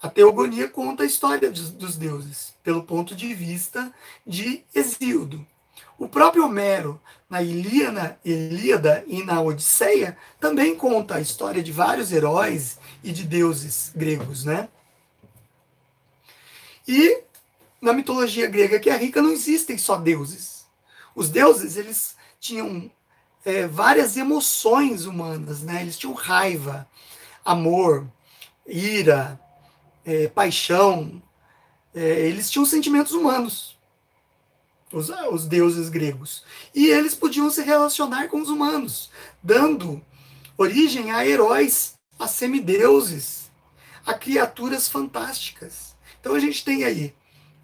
A Teogonia conta a história dos, dos deuses, pelo ponto de vista de Exíodo. O próprio Homero, na Ilíada, Ilíada e na Odisseia, também conta a história de vários heróis e de deuses gregos, né? E na mitologia grega que é rica não existem só deuses. Os deuses eles tinham é, várias emoções humanas, né? Eles tinham raiva, amor, ira, é, paixão. É, eles tinham sentimentos humanos, os, os deuses gregos. E eles podiam se relacionar com os humanos, dando origem a heróis, a semideuses, a criaturas fantásticas. Então a gente tem aí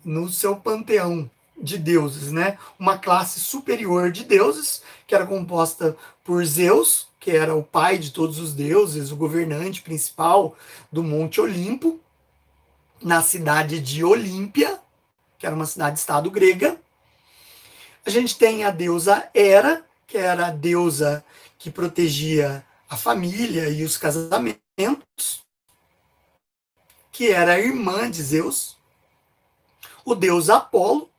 no seu panteão de deuses, né? Uma classe superior de deuses, que era composta por Zeus, que era o pai de todos os deuses, o governante principal do Monte Olimpo, na cidade de Olímpia, que era uma cidade-estado grega. A gente tem a deusa Hera, que era a deusa que protegia a família e os casamentos, que era a irmã de Zeus o deus Apolo,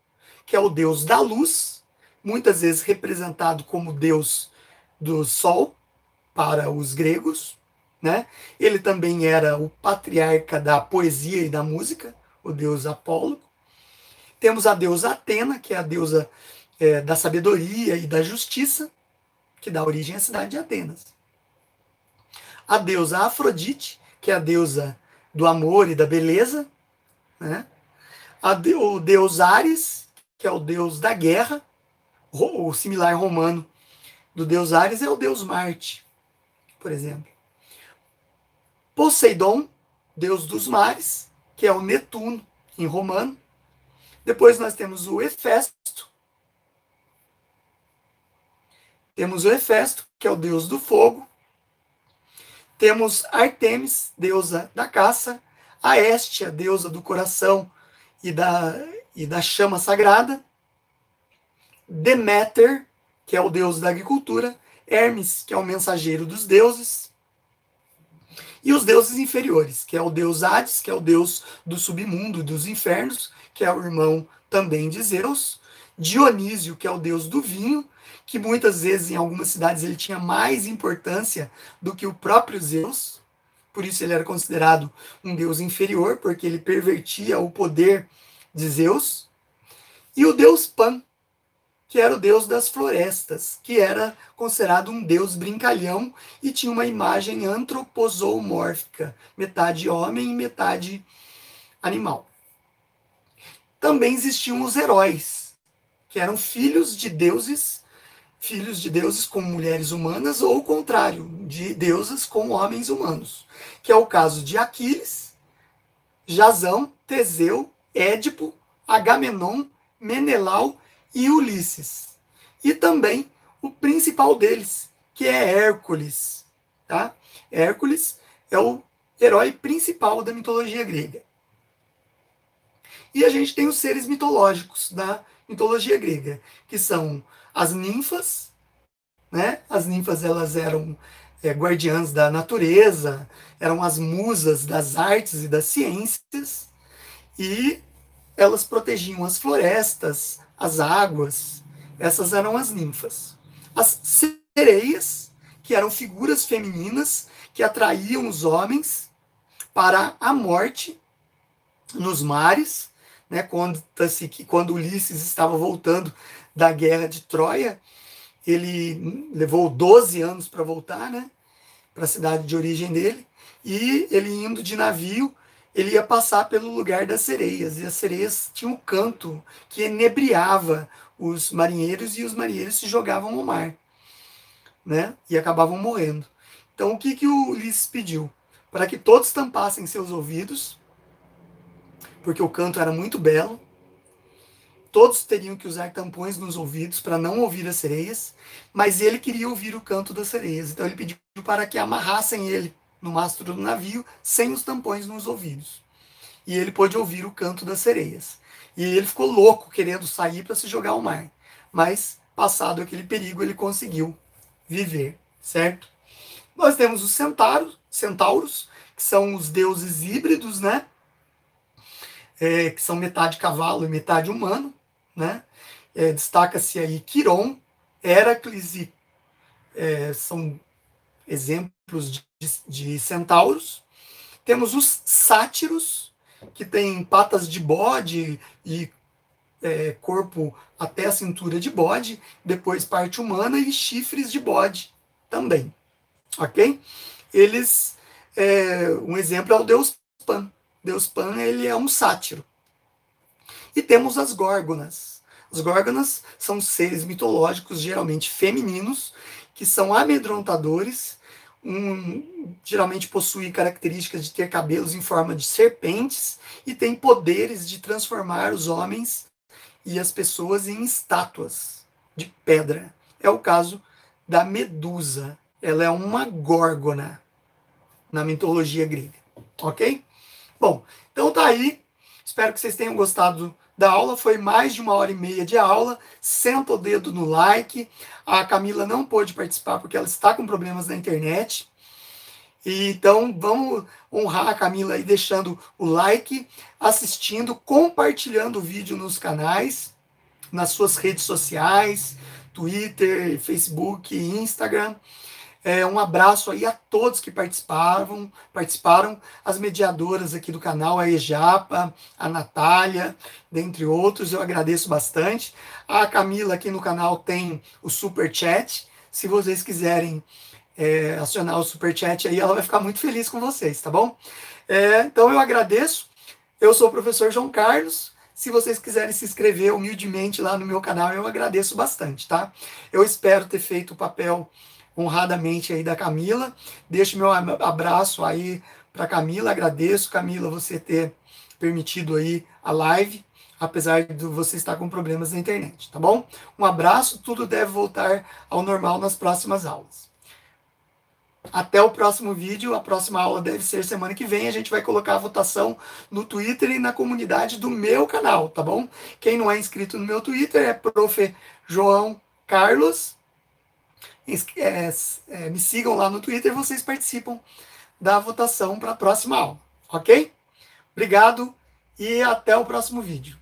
que é o deus da luz, muitas vezes representado como deus do sol para os gregos, né? Ele também era o patriarca da poesia e da música, o deus Apolo. Temos a deusa Atena, que é a deusa é, da sabedoria e da justiça, que dá origem à cidade de Atenas. A deusa Afrodite, que é a deusa do amor e da beleza, né? De, o deus Ares, que é o deus da guerra, o similar romano do deus Ares é o deus Marte, por exemplo. Poseidon, deus dos mares, que é o Netuno, em romano. Depois nós temos o Hefesto. Temos o Hefesto, que é o deus do fogo. Temos Artemis, deusa da caça. A Estia, deusa do coração e da, e da chama sagrada. Deméter, que é o deus da agricultura. Hermes, que é o mensageiro dos deuses. E os deuses inferiores, que é o deus Hades, que é o deus do submundo, dos infernos, que é o irmão também de Zeus. Dionísio, que é o deus do vinho, que muitas vezes em algumas cidades ele tinha mais importância do que o próprio Zeus. Por isso ele era considerado um deus inferior, porque ele pervertia o poder de Zeus. E o deus Pan, que era o deus das florestas, que era considerado um deus brincalhão e tinha uma imagem antropozoomórfica, metade homem e metade animal. Também existiam os heróis, que eram filhos de deuses, filhos de deuses com mulheres humanas, ou o contrário, de deuses com homens humanos, que é o caso de Aquiles, Jazão, Teseu, Édipo, Agamenon, Menelau e Ulisses. E também o principal deles, que é Hércules. Tá? Hércules é o herói principal da mitologia grega. E a gente tem os seres mitológicos da mitologia grega, que são as ninfas, né? As ninfas elas eram é, guardiãs da natureza, eram as musas das artes e das ciências, e elas protegiam as florestas, as águas, essas eram as ninfas. As sereias, que eram figuras femininas que atraíam os homens para a morte nos mares, né? Conta-se que quando Ulisses estava voltando da guerra de Troia, ele levou 12 anos para voltar, né? Para a cidade de origem dele, e ele indo de navio, ele ia passar pelo lugar das sereias, e as sereias tinham um canto que enebriava os marinheiros, e os marinheiros se jogavam no mar, né? E acabavam morrendo. Então, o que, que o Ulisses pediu? Para que todos tampassem seus ouvidos, porque o canto era muito belo, todos teriam que usar tampões nos ouvidos para não ouvir as sereias, mas ele queria ouvir o canto das sereias. Então ele pediu para que amarrassem ele no mastro do navio, sem os tampões nos ouvidos. E ele pôde ouvir o canto das sereias. E ele ficou louco, querendo sair para se jogar ao mar. Mas, passado aquele perigo, ele conseguiu viver, certo? Nós temos os centauros, centauros, que são os deuses híbridos, né? É, que são metade cavalo e metade humano, né? É, Destaca-se aí Quiron, Heracles e é, são exemplos de, de centauros. Temos os sátiros, que têm patas de bode e é, corpo até a cintura de bode, depois parte humana e chifres de bode também. Ok? Eles, é, um exemplo é o deus Pan. Deus Pan ele é um sátiro. E temos as górgonas. As górgonas são seres mitológicos, geralmente femininos, que são amedrontadores, um, geralmente possuem características de ter cabelos em forma de serpentes e tem poderes de transformar os homens e as pessoas em estátuas de pedra. É o caso da Medusa. Ela é uma górgona na mitologia grega, ok? Bom, então tá aí. Espero que vocês tenham gostado da aula, foi mais de uma hora e meia de aula. Senta o dedo no like. A Camila não pôde participar porque ela está com problemas na internet. Então, vamos honrar a Camila aí deixando o like, assistindo, compartilhando o vídeo nos canais, nas suas redes sociais, Twitter, Facebook, Instagram. É, um abraço aí a todos que participaram, participaram, as mediadoras aqui do canal, a Ejapa, a Natália, dentre outros, eu agradeço bastante. A Camila aqui no canal tem o super chat. Se vocês quiserem é, acionar o super chat aí, ela vai ficar muito feliz com vocês, tá bom? É, então eu agradeço. Eu sou o professor João Carlos. Se vocês quiserem se inscrever humildemente lá no meu canal, eu agradeço bastante, tá? Eu espero ter feito o papel honradamente aí da Camila. Deixo meu abraço aí para Camila. Agradeço, Camila, você ter permitido aí a live, apesar de você estar com problemas na internet, tá bom? Um abraço, tudo deve voltar ao normal nas próximas aulas. Até o próximo vídeo, a próxima aula deve ser semana que vem. A gente vai colocar a votação no Twitter e na comunidade do meu canal, tá bom? Quem não é inscrito no meu Twitter é prof. João Carlos. É, é, me sigam lá no Twitter, vocês participam da votação para a próxima aula, ok? Obrigado e até o próximo vídeo.